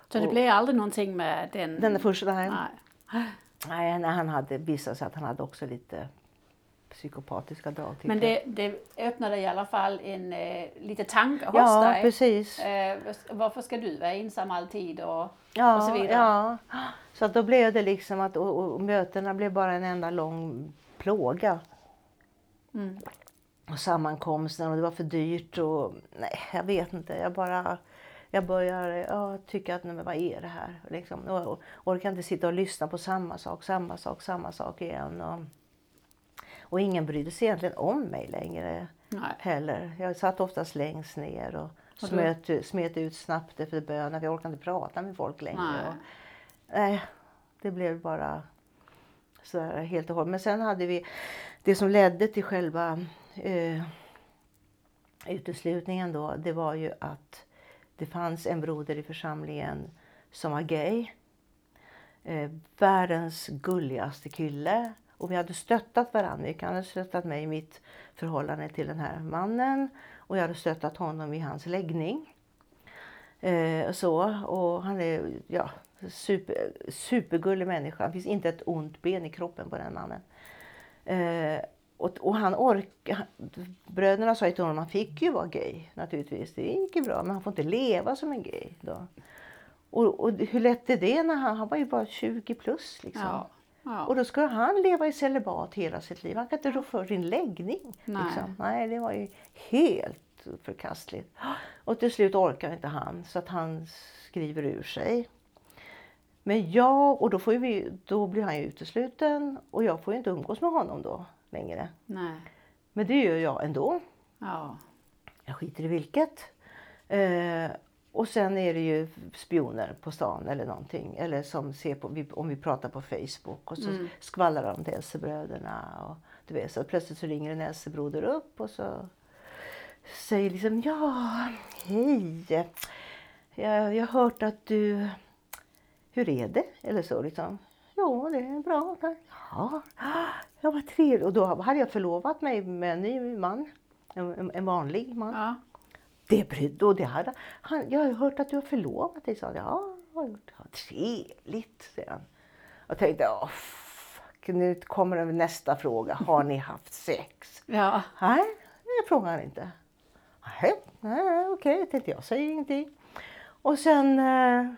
Så det blev aldrig någonting med den? den första. Nej. Nej, nej, han hade visat sig att han hade också lite psykopatiska drag. Men det, det öppnade i alla fall en eh, lite tanke hos Ja, dig. precis. Eh, varför ska du vara ensam alltid och, Ja, och så vidare? ja. Så att då blev det liksom att och, och, mötena blev bara en enda lång plåga. Mm. Och sammankomsten och det var för dyrt och nej, jag vet inte. Jag bara jag börjar ja, tycka att nej, men vad är det här? Liksom, och, och orkar inte sitta och lyssna på samma sak, samma sak, samma sak igen. Och, Och ingen brydde sig egentligen om mig längre Nej. heller. Jag satt oftast längst ner och Och smet, smet ut snabbt efter bönen. för Jag orkade inte prata med folk längre. Nej. Och, nej, det blev bara så här helt och hållet. Men sen hade vi det som ledde till själva eh, uteslutningen då. Det var ju att det fanns en broder i församlingen som var gay. Eh, världens gulligaste kille. Och vi hade stöttat varandra. Mikael hade stöttat mig i mitt förhållande till den här mannen. Och jag hade stöttat honom i hans läggning. Eh, så, och han är ja, super, supergullig människa. Det finns inte ett ont ben i kroppen på den mannen. Eh, och, och han ork, bröderna sa till honom att han fick ju vara gay naturligtvis. Det gick ju bra men han får inte leva som en gay. Då. Och, och hur lätt är det när han, han var ju bara 20 plus liksom. Ja. Ja. Och då ska han leva i celibat hela sitt liv. Han kan inte rå för sin läggning. Nej. Liksom. Nej, det var ju helt förkastligt. Och till slut orkar inte han så att han skriver ur sig. Men jag, och då, får vi, då blir han ju utesluten och jag får ju inte umgås med honom då längre. Nej. Men det gör jag ändå. Ja. Jag skiter i vilket. Eh, och sen är det ju spioner på stan eller någonting. Eller som ser på, om vi pratar på Facebook och så Mm. skvallrar de till Essebröderna. Och du vet, så plötsligt så ringer en Essebroder upp och så säger liksom ja, hej. Jag, jag har hört att du, hur är det? Eller så liksom. Jo, det är bra. Ja, ja vad trevligt. Och då hade jag förlovat mig med en ny man. En- en vanlig man. Ja. Det brydde och det hade han. Jag har hört att du har förlovat dig, sa han. Ja, jag har gjort. Ja, trevligt, säger han. Jag tänkte, åh, fuck, nu kommer nästa fråga. Har ni haft sex? *laughs* Ja. Nej, det frågar han inte. Nej, nej okej, tänkte jag, säger ingenting. Och sen eh,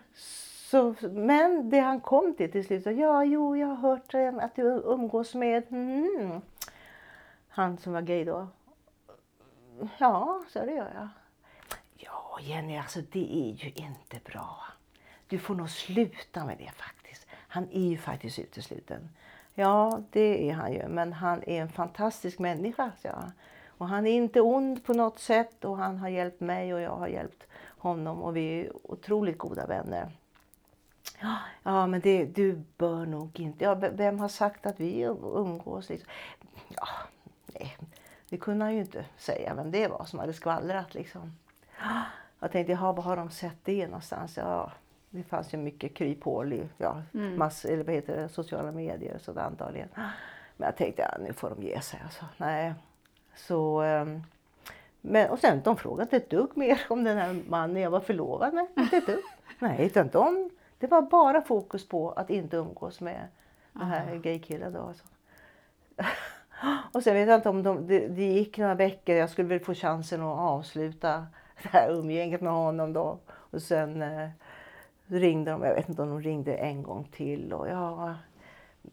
så, men det han kom till till slut, så, ja, jo, jag har hört eh, att du umgås med mm, han som var gay då. Ja, så det gör jag. Ja, Jenny, alltså det är ju inte bra. Du får nog sluta med det faktiskt. Han är ju faktiskt utesluten. Ja, det är han ju. Men han är en fantastisk människa, sa jag. Och han är inte ond på något sätt och han har hjälpt mig och jag har hjälpt honom och vi är otroligt goda vänner. Ja, Ja, men det, du bör nog inte... Ja, vem har sagt att vi um-, umgås? Liksom? Ja, nej, det kunde han ju inte säga vem det var som hade skvallrat. Liksom. Jag tänkte, jaha, var har de sett det någonstans? Ja, det fanns ju mycket kryphål i ja, mass, eller vad heter det, sociala medier och sådär antagligen. Men jag tänkte, ja, nu får de ge sig. Alltså. Nej. Så, ehm, men, och sen, de frågade inte ett dugg mer om den här mannen jag var förlovad med. Inte ett dugg. Nej, utan de, det var bara fokus på att inte umgås med den här gaykillen. Då, alltså. *laughs* Och sen vet jag inte om de, det, det gick några veckor, jag skulle väl få chansen att avsluta det här umgänget med honom då. Och sen eh, ringde de, jag vet inte om de ringde en gång till och ja,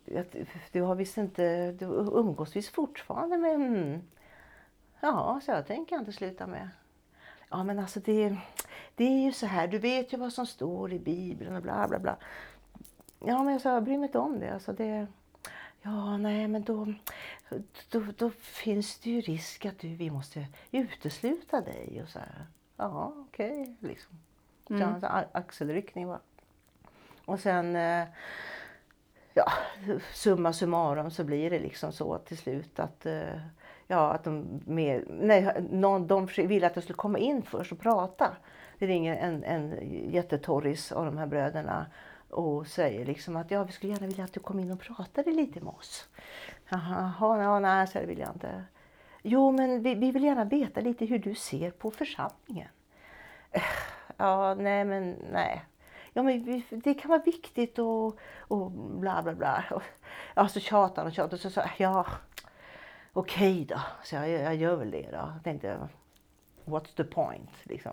jag- du har visst inte, du umgås visst fortfarande med, mm. ja, så jag tänker jag inte sluta med. Ja men alltså det, det är ju så här, du vet ju vad som står i Bibeln och bla bla bla. Ja men jag sa, jag bryr mig inte om det. Alltså det ja, nej men då, då, då finns det ju risk att du, vi måste utesluta dig och så här. Ja, okej, liksom. Så Mm. axelryckning bara. Och sen, eh, ja, summa summarum så blir det liksom så till slut att, eh, ja, att de, med, nej, någon, de ville att jag skulle komma in först och prata. Det ringer en, en jättetorris av de här bröderna och säger liksom att ja, vi skulle gärna vilja att du kom in och pratade lite med oss. Jaha, ja, nej, så det vill jag inte. Jo, men vi, vi vill gärna veta lite hur du ser på församlingen. Ja, nej men nej. Ja, men vi, det kan vara viktigt och, och bla bla bla. Och, ja, så tjatar och tjatar. Så sa jag, ja, okej då. Så jag, jag gör väl det då. Jag tänkte, what's the point liksom.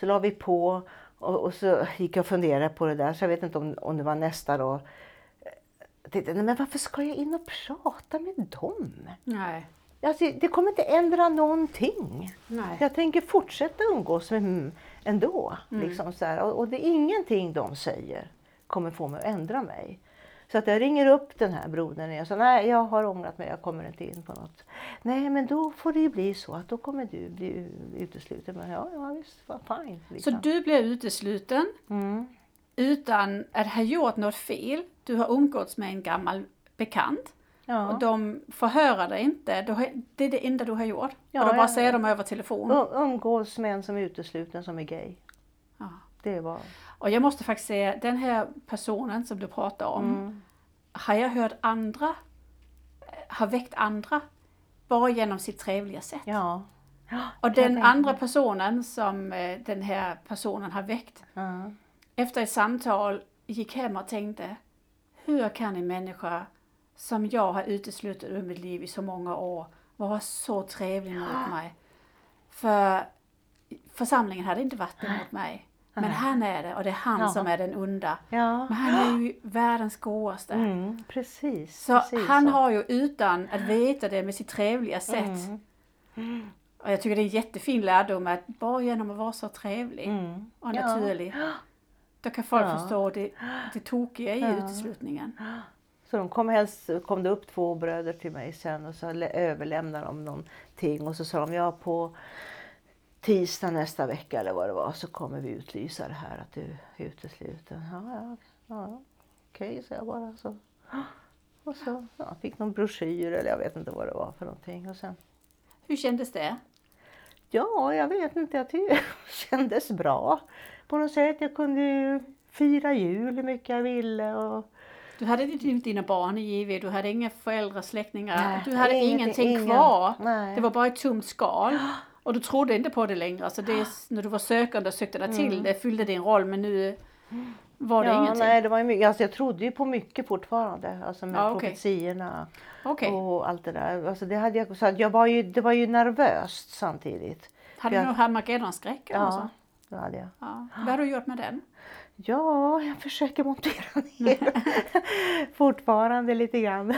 Så la vi på och, och så gick jag och funderade på det där. Så jag vet inte om, om det var nästa då. Jag tänkte, nej men varför ska jag in och prata med dem? Nej. Alltså, det kommer inte ändra någonting. Nej. Jag tänker fortsätta umgås med dem ändå. Mm. Liksom så här. Och, och det är ingenting de säger kommer få mig att ändra mig. Så att jag ringer upp den här brodern och säger nej jag har ångrat mig, jag kommer inte in på något. Nej men då får det ju bli så att då kommer du bli utesluten. Men ja, ja visst, vad fine. Liksom. Så du blir utesluten Mm. utan att ha gjort något fel. Du har umgåtts med en gammal bekant Ja. och de förhör dig inte. Det är det enda du har gjort. Ja, och då bara ja, säger ja. de över telefon. Um- Umgås med en som är utesluten som är gay. Det var... Och jag måste faktiskt säga, den här personen som du pratar om, Mm. har jag hört andra, har väckt andra bara genom sitt trevliga sätt. Ja. Och den andra personen som eh, den här personen har väckt, Ja. efter ett samtal gick hem och tänkte, hur kan en människa som jag har uteslutit ur mitt liv i så många år vara så trevlig mot *gasps* mig? För församlingen hade inte varit det mot mig. Men han är det och det är han Ja. som är den onda. ja. Men han är ju världens godaste. Mm, precis. Så precis han så. har ju utan att veta det med sitt trevliga sätt. Mm. Och jag tycker det är en jättefin lärdom att bara genom att vara så trevlig Mm. och Ja. naturlig. Då kan folk Ja. förstå det, det tokiga i Ja. uteslutningen. Så de kom, helst, kom det upp två bröder till mig sen och så lä- överlämnade de någonting och så sa de ja på tisdag nästa vecka eller vad det var så kommer vi utlysa det här att du är utesluten. Ja, ja, ja okej, så jag bara så. Och så ja, fick någon broschyr eller jag vet inte vad det var för någonting. Och sen, Hur kändes det? ja, jag vet inte, jag tyckte det *laughs* kändes bra på något sätt. Jag kunde ju fira jul hur mycket jag ville och Du hade inte dina barn i JV, du hade inga föräldrar, släktingar, Nej, du hade ingenting, ingenting ingen- kvar. nej. Det var bara ett tomt skal. *gasps* Och du trodde inte på det längre. Så det är, när du var sökande och sökte dig till det fyllde din roll men nu var det Mm. ja, ingenting. Nej, det var mycket, alltså jag trodde ju på mycket fortfarande. Alltså med Ja, okej. profetiorna Okej. och allt det där. Alltså det, hade jag, så jag var ju, det var ju nervöst samtidigt. Hade jag- du nog Harmagedonskräck? Ja, det hade jag. Ja. Vad har du gjort med den? Ja, jag försöker montera ner *laughs* fortfarande lite grann.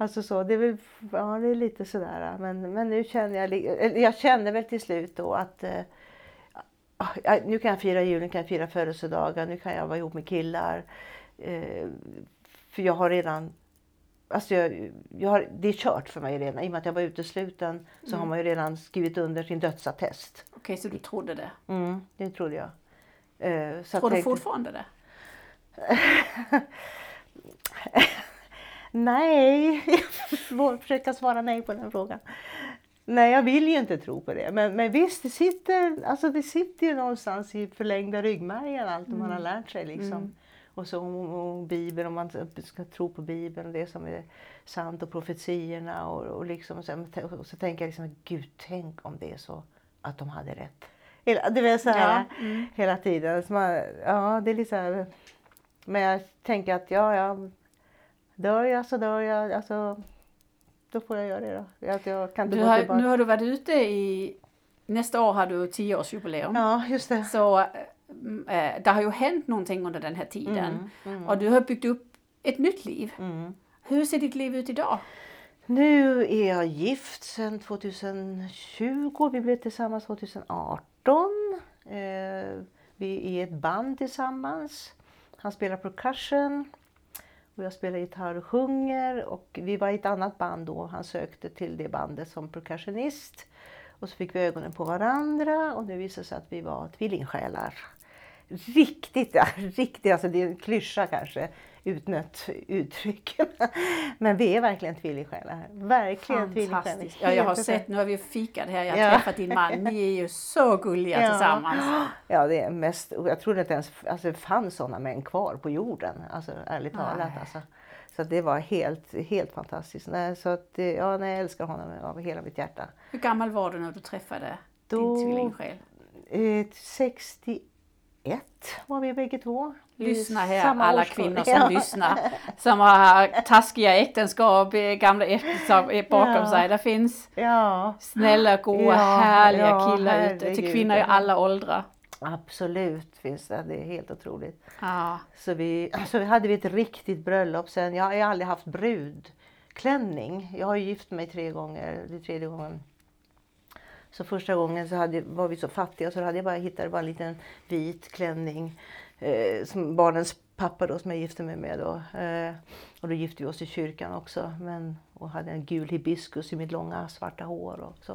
Alltså så, det är väl, ja det är lite sådär. Men, men nu känner jag, jag känner väl till slut då att eh, nu kan jag fira jul, nu kan jag fira födelsedagar, nu kan jag vara ihop med killar. Eh, för jag har redan, alltså jag, jag har, det är kört för mig redan. I och med att jag var utesluten så har man ju redan skrivit under sin dödsattest. Okej, så du trodde det? Mm, det trodde jag. Eh, Tror du jag- fortfarande det? *laughs* *laughs* Nej, *laughs* jag försöka svara nej på den frågan. Nej, jag vill ju inte tro på det. Men, men visst, det sitter, alltså det sitter ju någonstans i förlängda ryggmärgen allt man har lärt sig. Liksom. Och så om, om Bibeln, om man ska tro på Bibeln och det som är sant och profetierna. Och, och, liksom, så, och så tänker jag liksom, Gud, tänk om det är så att de hade rätt. Hela, det är så här, Ja, mm. hela tiden. Så man, ja, det är lite så här, men jag tänker att ja, ja, dör jag så dör jag. Alltså, då får jag göra det då. Att jag kan inte Du har, nu har du varit ute i... Nästa år har du tioårsjubileum. Ja, just det. Så mm, eh, det har ju hänt någonting under den här tiden. Mm, Och du har byggt upp ett nytt liv. Mm. Hur ser ditt liv ut idag? Nu är jag gift sedan 2020. Vi blev tillsammans 2018. Eh, vi är ett band tillsammans. Han spelar percussion och jag spelar gitarr och sjunger. Och vi var i ett annat band då. Han sökte till det bandet som percussionist. Och så fick vi ögonen på varandra och det visade sig att vi var tvillingsjälar. Riktigt, ja, riktigt, alltså det är en klyscha kanske, utnött uttryck. *laughs* Men vi är verkligen tvillingsjälar. Verkligen tvillingsjälar. Fantastiskt. Ja, jag har sett, nu har vi fikat här, jag har Ja. träffat din man. Ni är ju så gulliga Ja. tillsammans. *gasps* Ja, det är mest, jag trodde inte ens alltså, det fanns sådana män kvar på jorden. Alltså ärligt Nej. talat. Alltså. Så det var helt, helt fantastiskt. Nej, så att, ja, nej, jag älskar honom av hela mitt hjärta. Hur gammal var du när du träffade Då- din tvillingsjäl? Eh, 61 var vi bägge två. Lyssna här alla årskull. kvinnor som Ja. lyssnar. Som har taskiga äktenskap, eh, gamla äktenskap bakom Ja. sig. Det finns Ja, snälla, goa, härliga killar ute. Till herregud. kvinnor i alla åldrar. absolut finns det. Det är helt otroligt. Så vi, så vi hade vi ett riktigt bröllop sen. Jag har aldrig haft brudklänning. Jag har gift mig tre gånger, det är tredje gången. Så första gången så hade, var vi så fattiga så då hade jag bara hittat bara en liten vit klänning. Eh, som barnens pappa då som jag gifte mig med då. Eh, och då gifte vi oss i kyrkan också. Men, och hade en gul hibiskus i mitt långa svarta hår. Och så.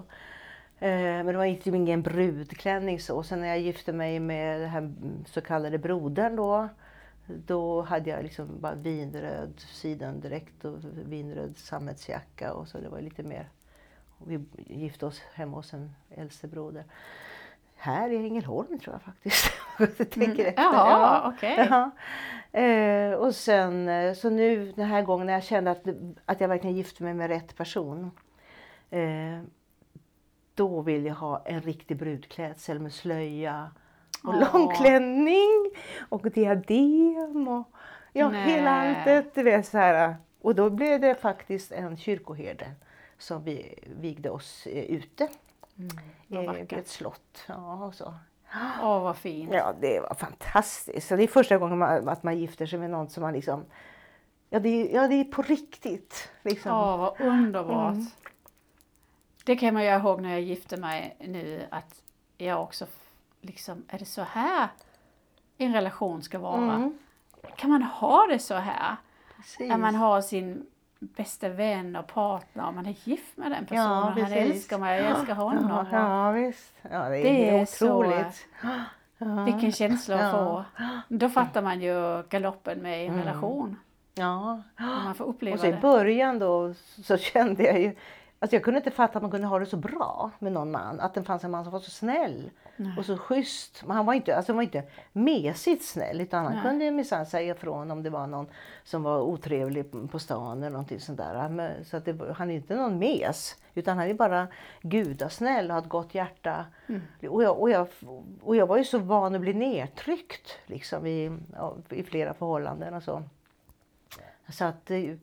Eh, men det var inte ingen brudklänning så. Sen när jag gifte mig med den här så kallade brodern då. Då hade jag liksom bara vinröd sidendräkt och vinröd sammetsjacka och så det var lite mer. Vi gifte oss hemma hos en äldste broder. Här i Ängelholm tror jag faktiskt. *laughs* jag tänker efter. Jaha, Ja. okej. Ja. Eh, och sen eh, så nu den här gången när jag kände att, att jag verkligen gifte mig med rätt person. Eh, då vill jag ha en riktig brudklädsel med slöja och Åh. långklänning och diadem och ja, Nej. hela alltet. Så här. Och då blev det faktiskt en kyrkoherde som vi vigde oss eh, ute i vackert. ett slott. Ja, och så. Åh vad fint. Ja, det var fantastiskt. Så det är första gången man, att man gifter sig med någon som man liksom... Ja, det är, ja, det är på riktigt. Liksom. Åh vad underbart. Mm. Det kan man ju ihåg när jag gifte mig nu att jag också liksom, är det så här en relation ska vara? Mm, Kan man ha det så här? precis. När man har sin bästa vän och partner man är gift med den personen. han precis. älskar mig, jag älskar honom. Ja, ja, visst. Ja, det är, Det är helt så- otroligt. Ja. Vilken känsla att Ja. få. Då fattar man ju galoppen med en Mm. relation. Ja. Man får uppleva Och så i början då så kände jag ju... Alltså jag kunde inte fatta att man kunde ha det så bra med någon man. Att det fanns en man som var så snäll och så schysst. Men han var inte, alltså han var inte mesigt snäll utan han Nej. kunde minsann säga ifrån om det var någon som var otrevlig på stan eller någonting sånt där. Så att det, han är inte någon mes utan han är bara gudasnäll och har ett gott hjärta. Och, jag, och, jag, och jag var ju så van att bli nedtryckt liksom i, i flera förhållanden och så. Så att eh,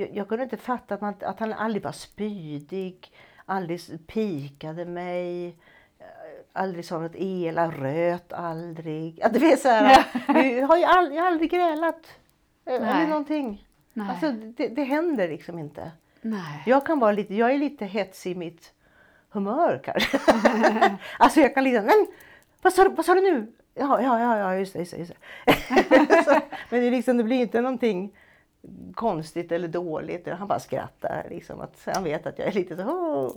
jag, jag kunde inte fatta att, man, att han aldrig var spydig, aldrig pikade mig, eh, aldrig sa något elakt, röt aldrig. Att det så här, vi har ju aldrig, jag har aldrig grälat. eh, Eller Nej. någonting. Nej. Alltså, det, det händer liksom inte. Nej. Jag kan vara lite, jag är lite hetsig i mitt humör kanske. *laughs* alltså jag kan liksom, men vad sa, vad sa du nu? Ja, ja, ja, ja just det. Just det, just det. *laughs* så, men det, liksom, det blir inte någonting konstigt eller dåligt. Han bara skrattar. Liksom, att han vet att jag är lite så... Oh.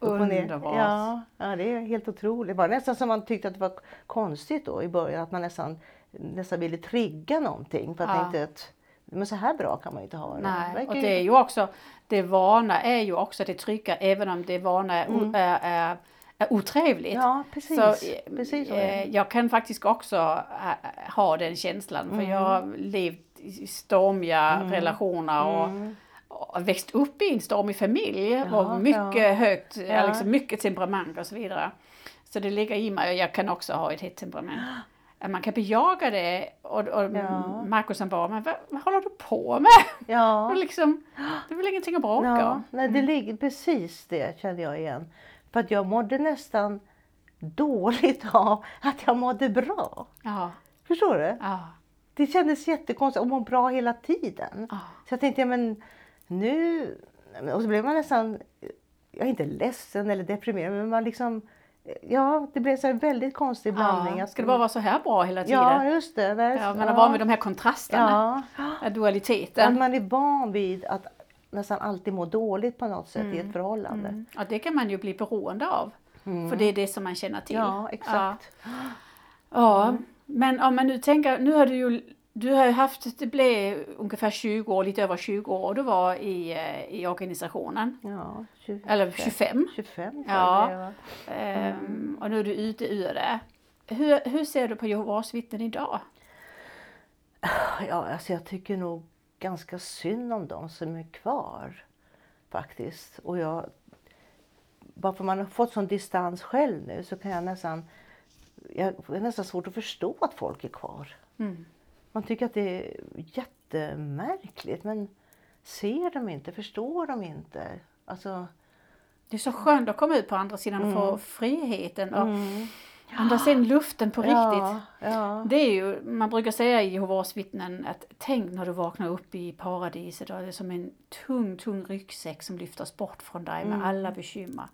Underbart. Ja, ja, det är helt otroligt. Det var nästan som man tyckte att det var konstigt då i början. Att man nästan, nästan ville trigga någonting. För att Ja. tänkte att men så här bra kan man ju inte ha det. Nej, och det är ju också, det vana är ju också det trygga även om det vana är, o- är, är, är otrevligt. Mm. Ja, precis. Så, precis så eh, jag kan faktiskt också eh, ha den känslan för jag har Mm. levt stormiga relationer och, och växt upp i en stormig familj Ja, och mycket högt, Ja. liksom mycket temperament och så vidare. Så det ligger i mig och jag kan också ha ett hett temperament. *gasps* Man kan bejaga det och, och Ja. Markus han bara, men vad, vad håller du på med? *laughs* Ja. Och liksom, det är väl ingenting att bråka Ja, om. nej, det ligger precis det kände jag igen. För att jag mådde nästan dåligt av att jag mådde bra. Ja, Förstår du? ja, Det kändes jättekonstigt att må bra hela tiden. ja. Så jag tänkte, ja, men nu... Och så blev man nästan, jag är inte ledsen eller deprimerad, men man liksom... Ja, det blev så här väldigt konstig blandning. ja. Ska det bara vara så här bra hela tiden? Ja, just det. Där, Ja, man är van vid de här kontrasterna, Ja. ja. Att dualiteten. man är van vid att nästan alltid må dåligt på något sätt i ett förhållande. Mm. Ja, det kan man ju bli beroende av. För det är det som man känner till. Ja, exakt. Ja, ja. Men om man nu tänker, nu har du ju du har ju haft, det blev ungefär 20 år, lite över 20 år du var i, eh, i organisationen. Ja, 25. Eller 25. 25 tror Ja. det var. Ehm, och nu är du ute ur det. Hur, hur ser du på Jehovas vittnen idag? Ja, alltså jag tycker nog ganska synd om dem som är kvar. Faktiskt. Och jag, bara för man har fått sån distans själv nu så kan jag nästan... Jag det är nästan svårt att förstå att folk är kvar. Mm. Man tycker att det är jättemärkligt men ser de inte, förstår de inte? Alltså, Det är så skönt att komma ut på andra sidan och få friheten och mm. andas in luften på riktigt. Ja, ja. Det är ju, man brukar säga i Jehovas vittnen att tänk när du vaknar upp i paradiset och det är som en tung, tung ryggsäck som lyftas bort från dig med alla bekymmer.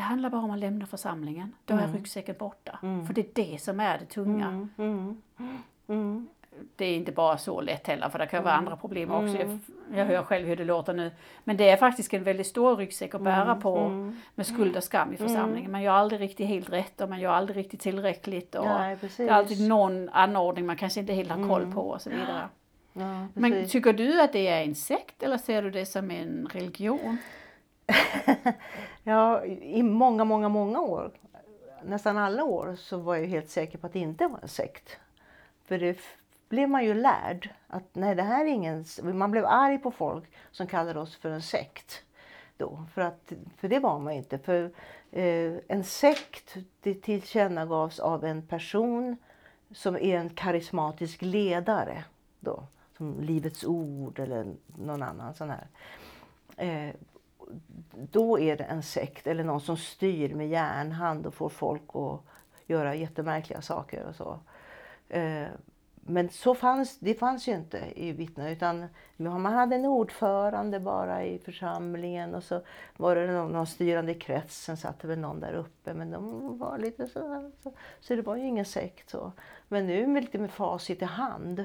Det handlar bara om att lämna församlingen. Då är ryggsäcken borta. För det är det som är det tunga. Mm, mm, mm. det är inte bara så lätt heller för det kan vara Mm. andra problem också. Jag, jag hör själv hur det låter nu. Men det är faktiskt en väldigt stor ryggsäck att bära Mm. på med skuld och skam i församlingen. Man gör aldrig riktigt helt rätt och man gör aldrig riktigt tillräckligt. Och Nej, det är alltid någon anordning man kanske inte helt har koll på och så vidare. Ja, Men tycker du att det är en sekt eller ser du det som en religion? *laughs* Ja, i många, många, många år, nästan alla år, så var jag helt säker på att det inte var en sekt. För det blev man ju lärd att nej, det här är ingen... Man blev arg på folk som kallade oss för en sekt. Då, för, att, för det var man ju inte. För eh, en sekt det tillkännagavs av en person som är en karismatisk ledare. Då, som Livets Ord eller någon annan sån här. Eh, då är det en sekt eller någon som styr med järnhand och får folk att göra jättemärkliga saker och så. Eh, men så fanns, det fanns ju inte i vittnen utan man hade en ordförande bara i församlingen och så var det någon, någon styrande i kretsen, satt det väl någon där uppe men de var lite så, så, så det var ju ingen sekt så. Men nu med lite med facit i hand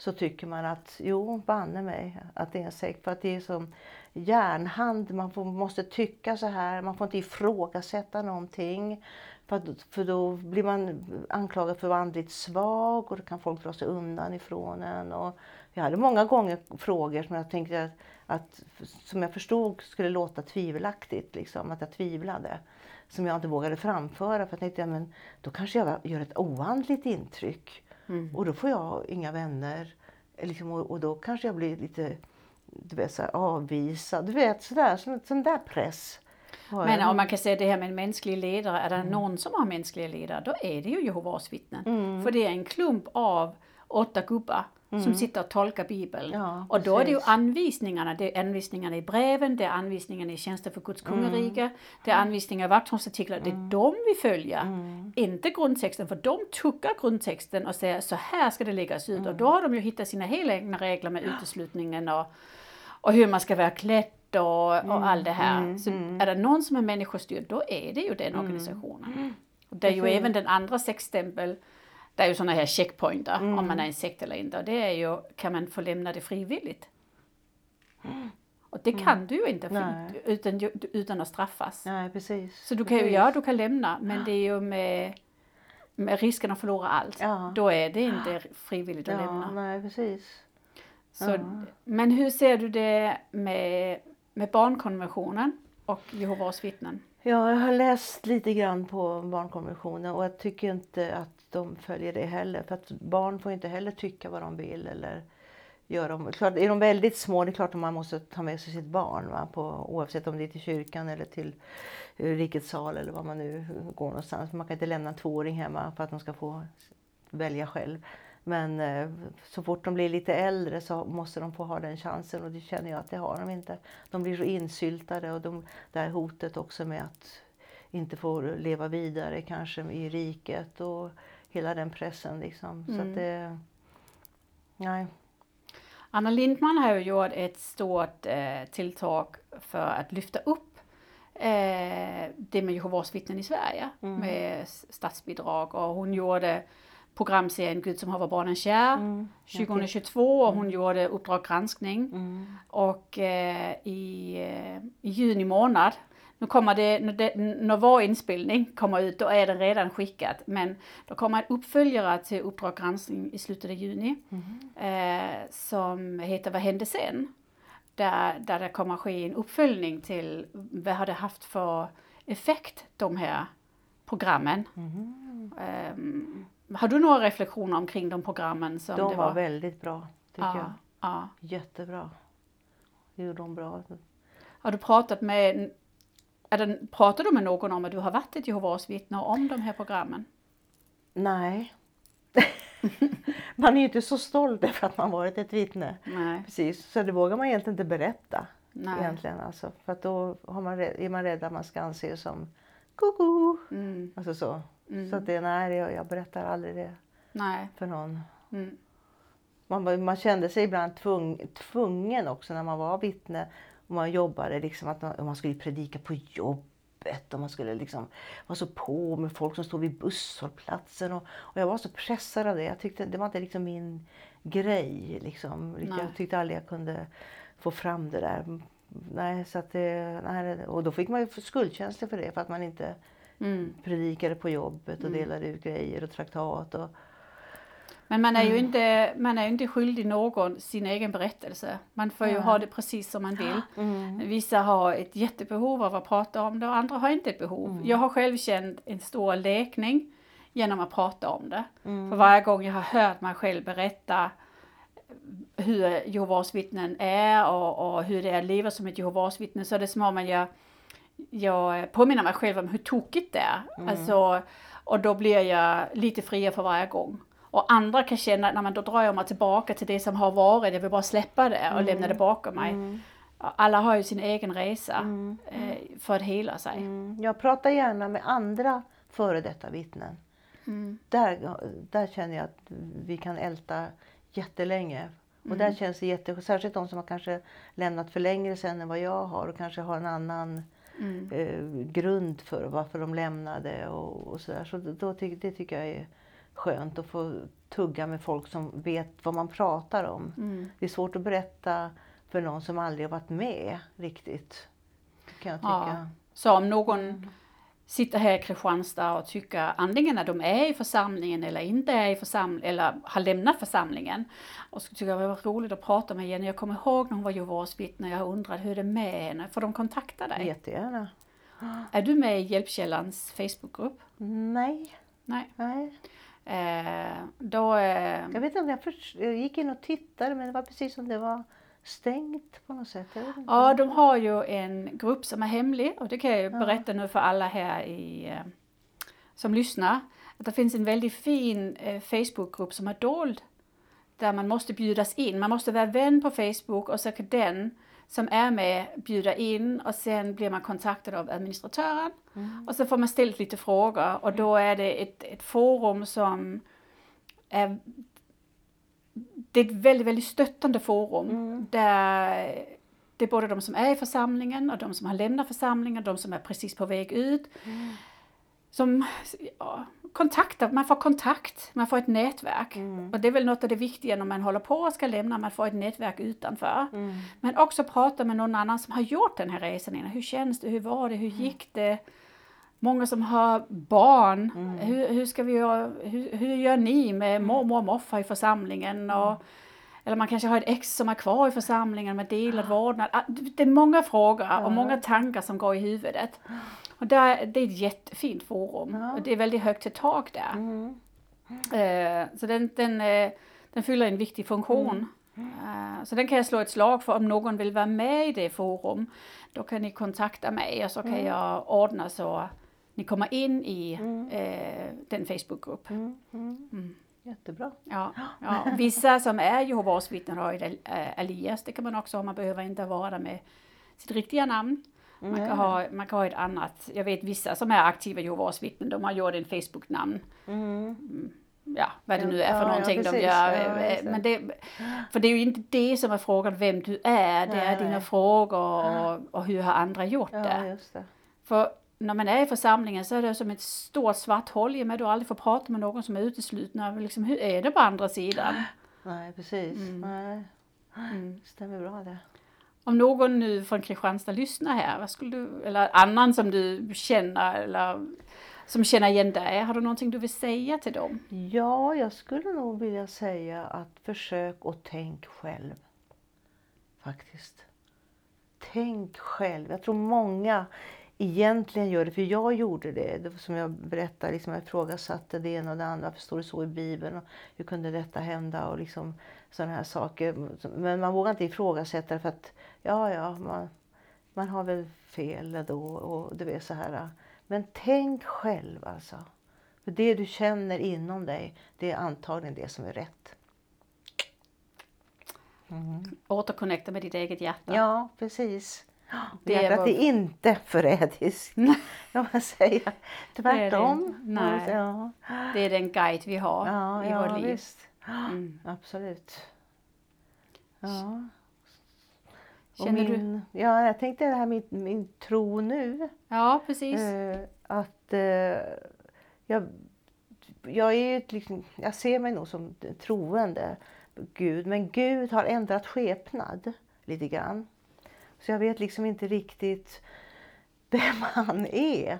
så tycker man att jo, banne mig att det är en sekt. För att det är som järnhand, man får, måste tycka så här, man får inte ifrågasätta någonting. För, att, för då blir man anklagad för att vara andligt svag och då kan folk dra sig undan ifrån en. Och jag hade många gånger frågor som jag tänkte att, att som jag förstod skulle låta tvivelaktigt, liksom, att jag tvivlade. Som jag inte vågade framföra för jag tänkte, ja, men då kanske jag gör ett oandligt intryck. Och då får jag inga vänner. Liksom, och, och då kanske jag blir lite du vet, så här, avvisad. Du vet, sådär, sån, sån där press. Men om man kan säga det här med en mänsklig ledare, är det någon som har mänskliga ledare, då är det ju Jehovas vittnen. Mm. För det är en klump av åtta gubbar som sitter och tolkar Bibeln. Ja, och då är det ju anvisningarna, det är anvisningarna i breven, det är anvisningarna i tjänster för Guds kungarike, Mm. det är anvisningar i vakthållsartiklar, det är de vi följer. Mm. Inte grundtexten, för de tuckar grundtexten och säger så här ska det läggas ut. Mm. Och då har de ju hittat sina helt egna regler med uteslutningen och, och hur man ska vara klädd och, och Mm. allt det här. Så är det någon som är människostyrd, då är det ju den Mm. organisationen. Det är ju även den andra sexstämpel, det är ju sådana här checkpointer Mm. om man är en sekt eller inte. Och det är ju, kan man få lämna det frivilligt? *gasps* Och det kan du ju inte Mm. För, utan, utan att straffas. Nej, precis. Så du kan ju, precis. ja du kan lämna, men det är ju med, med risken att förlora allt. Ja. Då är det inte *gasps* frivilligt att Ja, lämna. nej, precis. Så, Men hur ser du det med, med barnkonventionen och Jehovas vittnen? Ja, jag har läst lite grann på barnkonventionen och jag tycker inte att de följer det heller. För att barn får inte heller tycka vad de vill eller göra. Klart, är de väldigt små, det är klart att man måste ta med sig sitt barn. Va? På, oavsett om det är till kyrkan eller till eh, rikets sal eller var man nu går någonstans. Man kan inte lämna en tvååring hemma för att de ska få välja själv. Men eh, så fort de blir lite äldre så måste de få ha den chansen och det känner jag att det har de inte. De blir så insyltade och de, det här hotet också med att inte få leva vidare kanske i riket och hela den pressen liksom. Så att det, nej. Anna Lindman har ju gjort ett stort eh, tilltag för att lyfta upp eh, det med Jehovas vittnen i Sverige med s- statsbidrag. Och hon gjorde programserien Gud som har barnen kär 2022 och hon gjorde Uppdrag granskning. Och eh, i, eh, i juni månad nu kommer det, när, det, när vår inspelning kommer ut, då är den redan skickad. Men då kommer en uppföljare till Uppdrag granskning i slutet av juni. Eh, som heter Vad hände sen? Där, där det kommer ske en uppföljning till vad har det haft för effekt de här programmen. Ehm, har du några reflektioner omkring de programmen? Som De det var väldigt bra tycker ja, jag. ja. Jättebra. Det gjorde de bra. Har du pratat med, det, pratar du med någon om att du har varit ett Jehovas vittne om de här programmen? Nej. man är ju inte så stolt över att man varit ett vittne. Nej. Precis, så det vågar man egentligen inte berätta. Nej. Egentligen alltså. För att då man, är man rädd att man ska anses som koko. Mm, Alltså så. Så att det, nej, jag, jag berättar aldrig det nej. för någon. Mm. Man, man kände sig ibland tvung, tvungen också när man var vittne och man jobbade. Liksom att man, man skulle predika på jobbet och man skulle liksom vara så på med folk som stod vid busshållplatsen. Och, och jag var så pressad av det. Jag tyckte det var inte liksom min grej. Liksom. Jag tyckte aldrig jag kunde få fram det där. Nej, så att det, nej, och då fick man ju skuldkänslor för det för att man inte mm. predikade på jobbet och mm. delade ut grejer och traktat. Och, men man är ju inte, man är inte skyldig någon sin egen berättelse. Man får ju ha det precis som man vill. Mm. Vissa har ett jättebehov av att prata om det och andra har inte ett behov. Mm. Jag har själv känt en stor läkning genom att prata om det. Mm. För varje gång jag har hört mig själv berätta hur Jehovas vittnen är och, och, hur det är att leva som ett Jehovas vittne så är det som om jag, jag påminner mig själv om hur tokigt det är. Mm. Alltså, och då blir jag lite friare för varje gång. Och andra kan känna att men då drar jag mig tillbaka till det som har varit, jag vill bara släppa det och mm. lämna det bakom mig. Mm. Alla har ju sin egen resa mm. eh, för att hela sig. Mm. Jag pratar gärna med andra före detta vittnen. Mm. Där, där känner jag att vi kan älta jättelänge. Och där känns det jätte, särskilt de som har kanske lämnat för längre sedan än vad jag har och kanske har en annan eh, grund för varför de lämnade och, och sådär. Så då, det tycker jag är skönt att få tugga med folk som vet vad man pratar om. Mm. Det är svårt att berätta för någon som aldrig har varit med riktigt. Kan jag tycka. Ja. Så om någon sitter här i Kristianstad och tycker antingen att de är i församlingen eller inte är i församlingen eller har lämnat församlingen och tycker jag det var roligt att prata med Jenny. Jag kommer ihåg när hon var Jehovas vittne, jag undrat hur det är med henne. Får de kontakta dig? Jättegärna. Är du med i Hjälpkällans Facebookgrupp? Nej. Nej. Nej. Eh, då, eh, jag vet inte, jag, först, jag gick in och tittade men det var precis som det var stängt på något sätt. Ja, de har ju en grupp som är hemlig och det kan jag ju berätta nu för alla här i, eh, som lyssnar. Att det finns en väldigt fin eh, Facebookgrupp som är dold. Där man måste bjudas in. Man måste vara vän på Facebook och så kan den som är med bjuda in och sen blir man kontaktad av administratören. Mm. Och så får man ställt lite frågor och då är det ett, ett forum som är det är ett väldigt, väldigt stöttande forum mm. där det är både de som är i församlingen och de som har lämnat församlingen, de som är precis på väg ut. Mm. Som ja, kontaktar, man får kontakt, man får ett nätverk. Mm. Och det är väl något av det viktiga när man håller på och ska lämna, man får ett nätverk utanför. Mm. Men också prata med någon annan som har gjort den här resan innan. Hur känns det, hur var det, hur gick det? Många som har barn, mm. hur, hur, ska vi göra, hur, hur gör ni med mm. mormor och morfar i församlingen? Och, mm. eller man kanske har ett ex som är kvar i församlingen med delad vårdnad. Ah, det är många frågor och många tankar som går i huvudet. Och där, det är ett jättefint forum. Ja. Och det är väldigt högt till tak där. Mm. Uh, så den, den, uh, den fyller en viktig funktion. Mm. Uh, så den kan jag slå ett slag för om någon vill vara med i det forum. Då kan ni kontakta mig och så kan mm. jag ordna så ni kommer in i mm. den Facebookgrupp. Mm. Mm. Jättebra. Ja, ja. Vissa som är Jehovas vittnen har ett alias, det kan man också ha, man behöver inte vara där med sitt riktiga namn. Man kan, ha, man kan ha ett annat, jag vet vissa som är aktiva Jehovas vittnen, de har gjort en Facebook-namn. Mm. Ja, vad det nu är för ja, någonting ja, de gör. Ja, men det, för det är ju inte det som är frågan vem du är, det nej, är dina nej. frågor och, och, hur har andra gjort det. det. För när man är i församlingen så är det som ett stort svart hål i och med att du aldrig får prata med någon som är uteslutna. Liksom, hur är det på andra sidan? Nej, precis. Mm. Nej. Mm. Stämmer bra det. Om någon nu från Kristianstad lyssnar här, vad skulle du, eller annan som du känner eller som känner igen dig, har du någonting du vill säga till dem? Ja, jag skulle nog vilja säga att försök och tänk själv. Faktiskt. Tänk själv. Jag tror många egentligen gör det, för jag gjorde det. det som jag berättade, liksom jag ifrågasatte det ena och det andra. Varför står det så i Bibeln? Och hur kunde detta hända? Och liksom sådana här saker. Men man vågar inte ifrågasätta det för att ja, ja, man, man har väl fel då och det är så här. Men tänk själv alltså. För det du känner inom dig, det är antagligen det som är rätt. Mm. Återconnecta med ditt eget hjärta. Ja, precis. Det Hjärtat är, var... är inte förrädiskt, *laughs* kan man säga. Tvärtom. Det är, Nej. Ja. det är den guide vi har ja, i ja, vårt liv. Visst. Mm. *gasps* Absolut. Ja. Och Känner du? min, Ja, jag tänkte det här med min, min tro nu. Ja, precis. Eh, att eh, jag, jag, är ju liksom, jag ser mig nog som troende Gud, men Gud har ändrat skepnad lite grann. Så jag vet liksom inte riktigt vem *laughs* han är.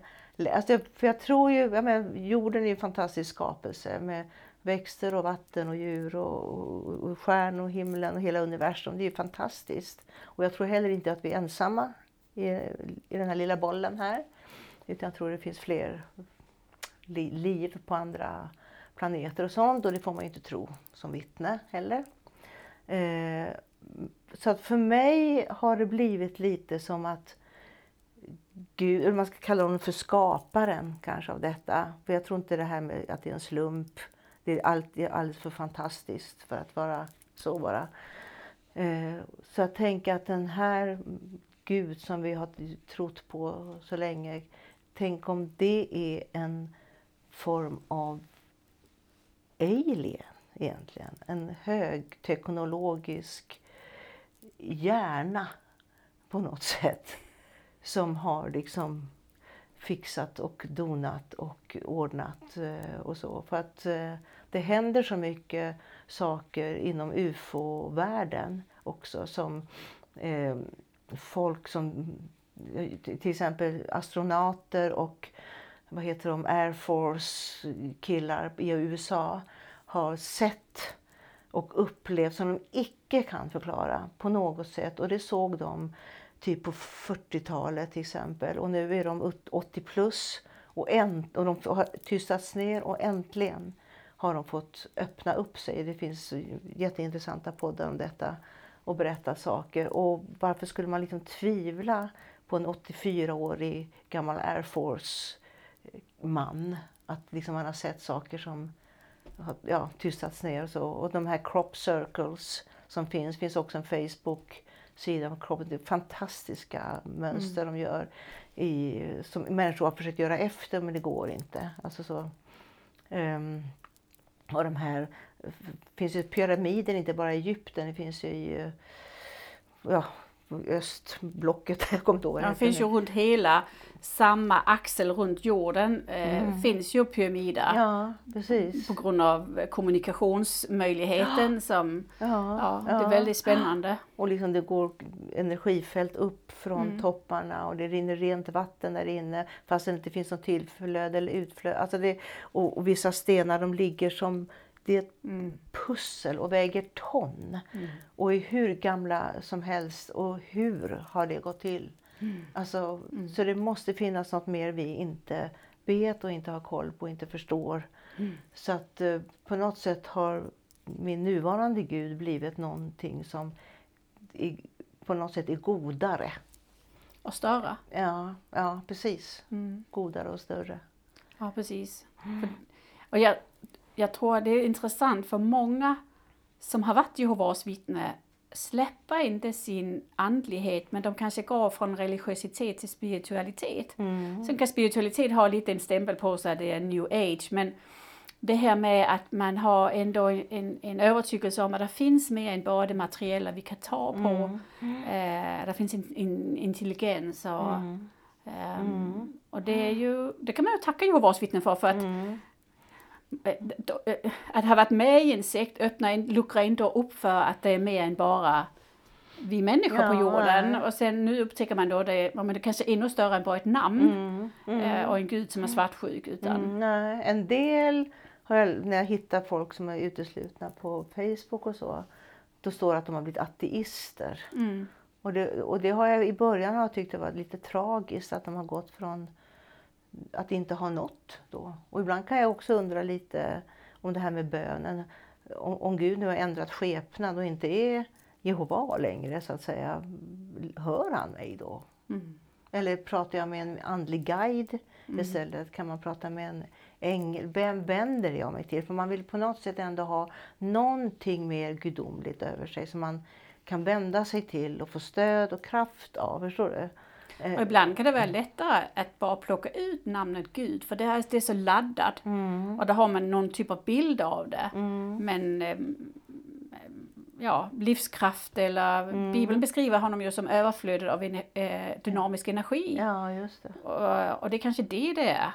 Alltså, för jag tror ju, jag menar, jorden är en fantastisk skapelse med växter och vatten och djur och, och, och stjärnor och himlen och hela universum. Det är ju fantastiskt. Och jag tror heller inte att vi är ensamma i, i den här lilla bollen här. Utan jag tror det finns fler li, liv på andra planeter och sånt. Och det får man ju inte tro som vittne heller. Eh, så att för mig har det blivit lite som att Gud, eller man ska kalla honom för skaparen kanske av detta. För jag tror inte det här med att det är en slump. Det är, alltid alldeles för fantastiskt för att vara så bara. Eh, så jag tänker att den här Gud som vi har trott på så länge. Tänk om det är en form av alien egentligen. En högteknologisk hjärna på något sätt. Som har liksom fixat och donat och ordnat eh, och så. För att eh, det händer så mycket saker inom ufo-världen också som eh, folk som eh, till exempel astronauter och vad heter de, Air Force killar i USA har sett och upplevt som de icke kan förklara på något sätt. Och det såg de typ på 40-talet till exempel. Och nu är de 80 plus och, änt- och de har tystats ner och äntligen har de fått öppna upp sig. Det finns jätteintressanta poddar om detta och berätta saker. Och varför skulle man liksom tvivla på en 84-årig gammal Air Force-man? Eh, Att liksom man har sett saker som har ja, tystats ner och så. Och de här crop circles som finns, finns också en Facebook Facebook-sida om crop. Det är fantastiska mönster mm. de gör i, som människor har försökt göra efter men det går inte. Alltså så, um, och de här finns ju pyramider inte bara i Egypten, det finns ju i ja, östblocket. *laughs* Jag kommer inte ihåg vad det finns ju runt hela samma axel runt jorden eh, mm. finns ju pyramider. Ja, precis. På grund av kommunikationsmöjligheten ja. som ja, ja, det är väldigt spännande. Och liksom det går energifält upp från mm. topparna och det rinner rent vatten där inne fast det inte finns något tillflöde eller utflöde. Alltså det, och, och vissa stenar de ligger som det är ett mm. pussel och väger ton. Mm. Och är hur gamla som helst. Och hur har det gått till? Mm. Alltså, mm. Så det måste finnas något mer vi inte vet och inte har koll på och inte förstår. Mm. Så att eh, på något sätt har min nuvarande Gud blivit någonting som är, på något sätt är godare. Och större? Ja, ja precis. Mm. Godare och större. Ja, precis. För, och jag, jag tror det är intressant för många som har varit Jehovas vittne släpper inte sin andlighet men de kanske går från religiositet till spiritualitet. Mm. Sen kan spiritualitet ha lite en stämpel på sig, det är new age, men det här med att man har ändå en, en övertygelse om att det finns mer än bara det materiella vi kan ta på. Mm. Eh, det finns en, en intelligens och, mm. Um, och det är ju, det kan man ju tacka Jehovas vittnen för, för att mm. Att ha varit med i en sekt öppnar en, luckrar inte upp för att det är mer än bara vi människor ja, på jorden. Nej. Och sen nu upptäcker man då det, men det kanske är ännu större än bara ett namn mm, mm, eh, och en gud som är svartsjuk. Utan... Mm, nej. En del, har jag, när jag hittar folk som är uteslutna på Facebook och så, då står det att de har blivit ateister. Mm. Och, det, och det har jag i början har jag tyckt det var lite tragiskt att de har gått från att inte ha nått då. Och ibland kan jag också undra lite om det här med bönen. Om, om Gud nu har ändrat skepnad och inte är Jehova längre så att säga. Hör han mig då? Mm. Eller pratar jag med en andlig guide mm. istället? Kan man prata med en ängel? Vem vänder jag mig till? För man vill på något sätt ändå ha någonting mer gudomligt över sig som man kan vända sig till och få stöd och kraft av. Förstår du? Eh, och ibland kan det vara lättare att bara plocka ut namnet Gud för det är, det är så laddat mm. och då har man någon typ av bild av det. Mm. Men ehm, ja, livskraft eller Mm. Bibeln beskriver honom ju som överflödet av en, eh, dynamisk energi. Ja, just det. Och, och det är kanske det det är.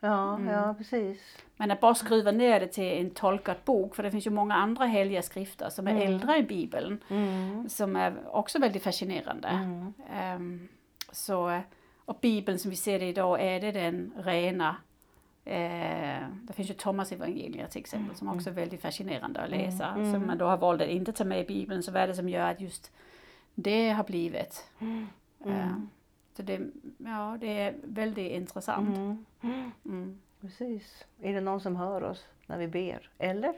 Ja, Mm. ja precis. Men att bara skruva ner det till en tolkad bok, för det finns ju många andra heliga skrifter som är äldre än Bibeln, Mm. som är också väldigt fascinerande. Ehm, så, och Bibeln som vi ser det idag, är det den rena Eh, det finns ju Thomas evangeliet till exempel som också är väldigt fascinerande att läsa. Som man då har valt att inte ta med i Bibeln. Så vad är det som gör att just det har blivit? Eh, så det, ja, det är väldigt intressant. Mm. Precis. Är det någon som hör oss när vi ber? Eller?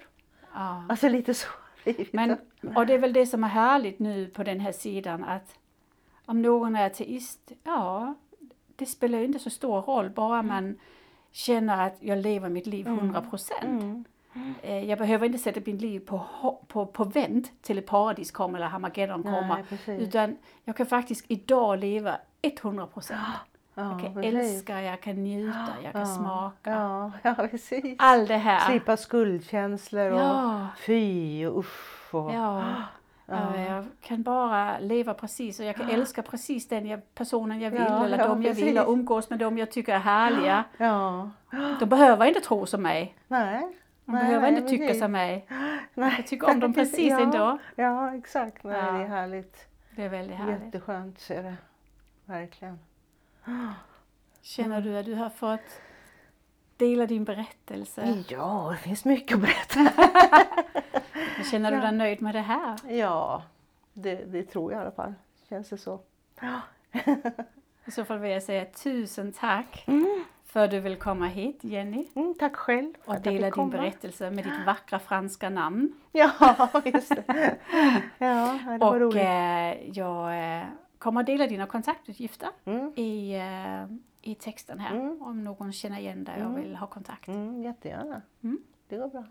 Ja. Alltså lite så. Men, och det är väl det som är härligt nu på den här sidan att om någon är ateist, ja, det spelar ju inte så stor roll bara man känner att jag lever mitt liv 100 procent. Eh, Jag behöver inte sätta mitt liv på, på, på vänt till ett paradis kommer eller Harmageddon Nej, kommer. precis. Utan jag kan faktiskt idag leva 100 procent. ja, jag kan precis. älska, jag kan njuta, jag kan smaka. Ja, ja precis. Allt det här. Slippa skuldkänslor och Ja. fy och usch. Och, Ja. Ja, Jag kan bara leva precis och jag kan älska precis den jag, personen jag vill Ja, eller ja, de jag vill och umgås med dem jag tycker är härliga. ja. De behöver inte tro som mig. Nej. De nej, behöver nej, inte tycka som mig. *gasps* Nej. Jag tycker om dem *laughs* precis ja. ändå. Ja, exakt. Nej, Ja. Det är härligt. Det är väldigt härligt. Jätteskönt är det. Verkligen. *gasps* Känner du att du har fått dela din berättelse? Ja, det finns mycket att berätta. *laughs* Känner du dig nöjd med det här? Ja, det, det tror jag i alla fall. Känns det så. Ja. I så fall vill jag säga tusen tack för att du vill komma hit Jenny Mm, tack själv och dela din berättelse med ditt vackra franska namn. Ja, *laughs* just det. Ja, det var Och roligt. eh, jag eh, kommer att dela dina kontaktuppgifter Mm. i, eh, i texten här Mm. om någon känner igen dig och vill ha kontakt. Mm, jättegärna. Mm. Det går bra.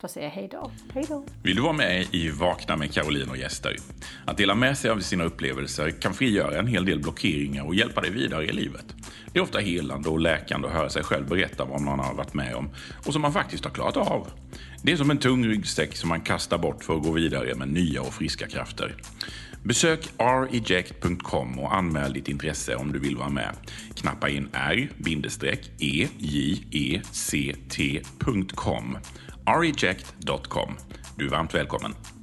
Då säger jag hej då. Hej då. Vill du vara med i Vakna med Caroline och gäster? Att dela med sig av sina upplevelser kan frigöra en hel del blockeringar och hjälpa dig vidare i livet. Det är ofta helande och läkande att höra sig själv berätta vad man har varit med om och som man faktiskt har klarat av. Det är som en tung ryggsäck som man kastar bort för att gå vidare med nya och friska krafter. Besök reject.com och anmäl ditt intresse om du vill vara med. Knappa in r-eject.com e, reject.com. Du är varmt välkommen.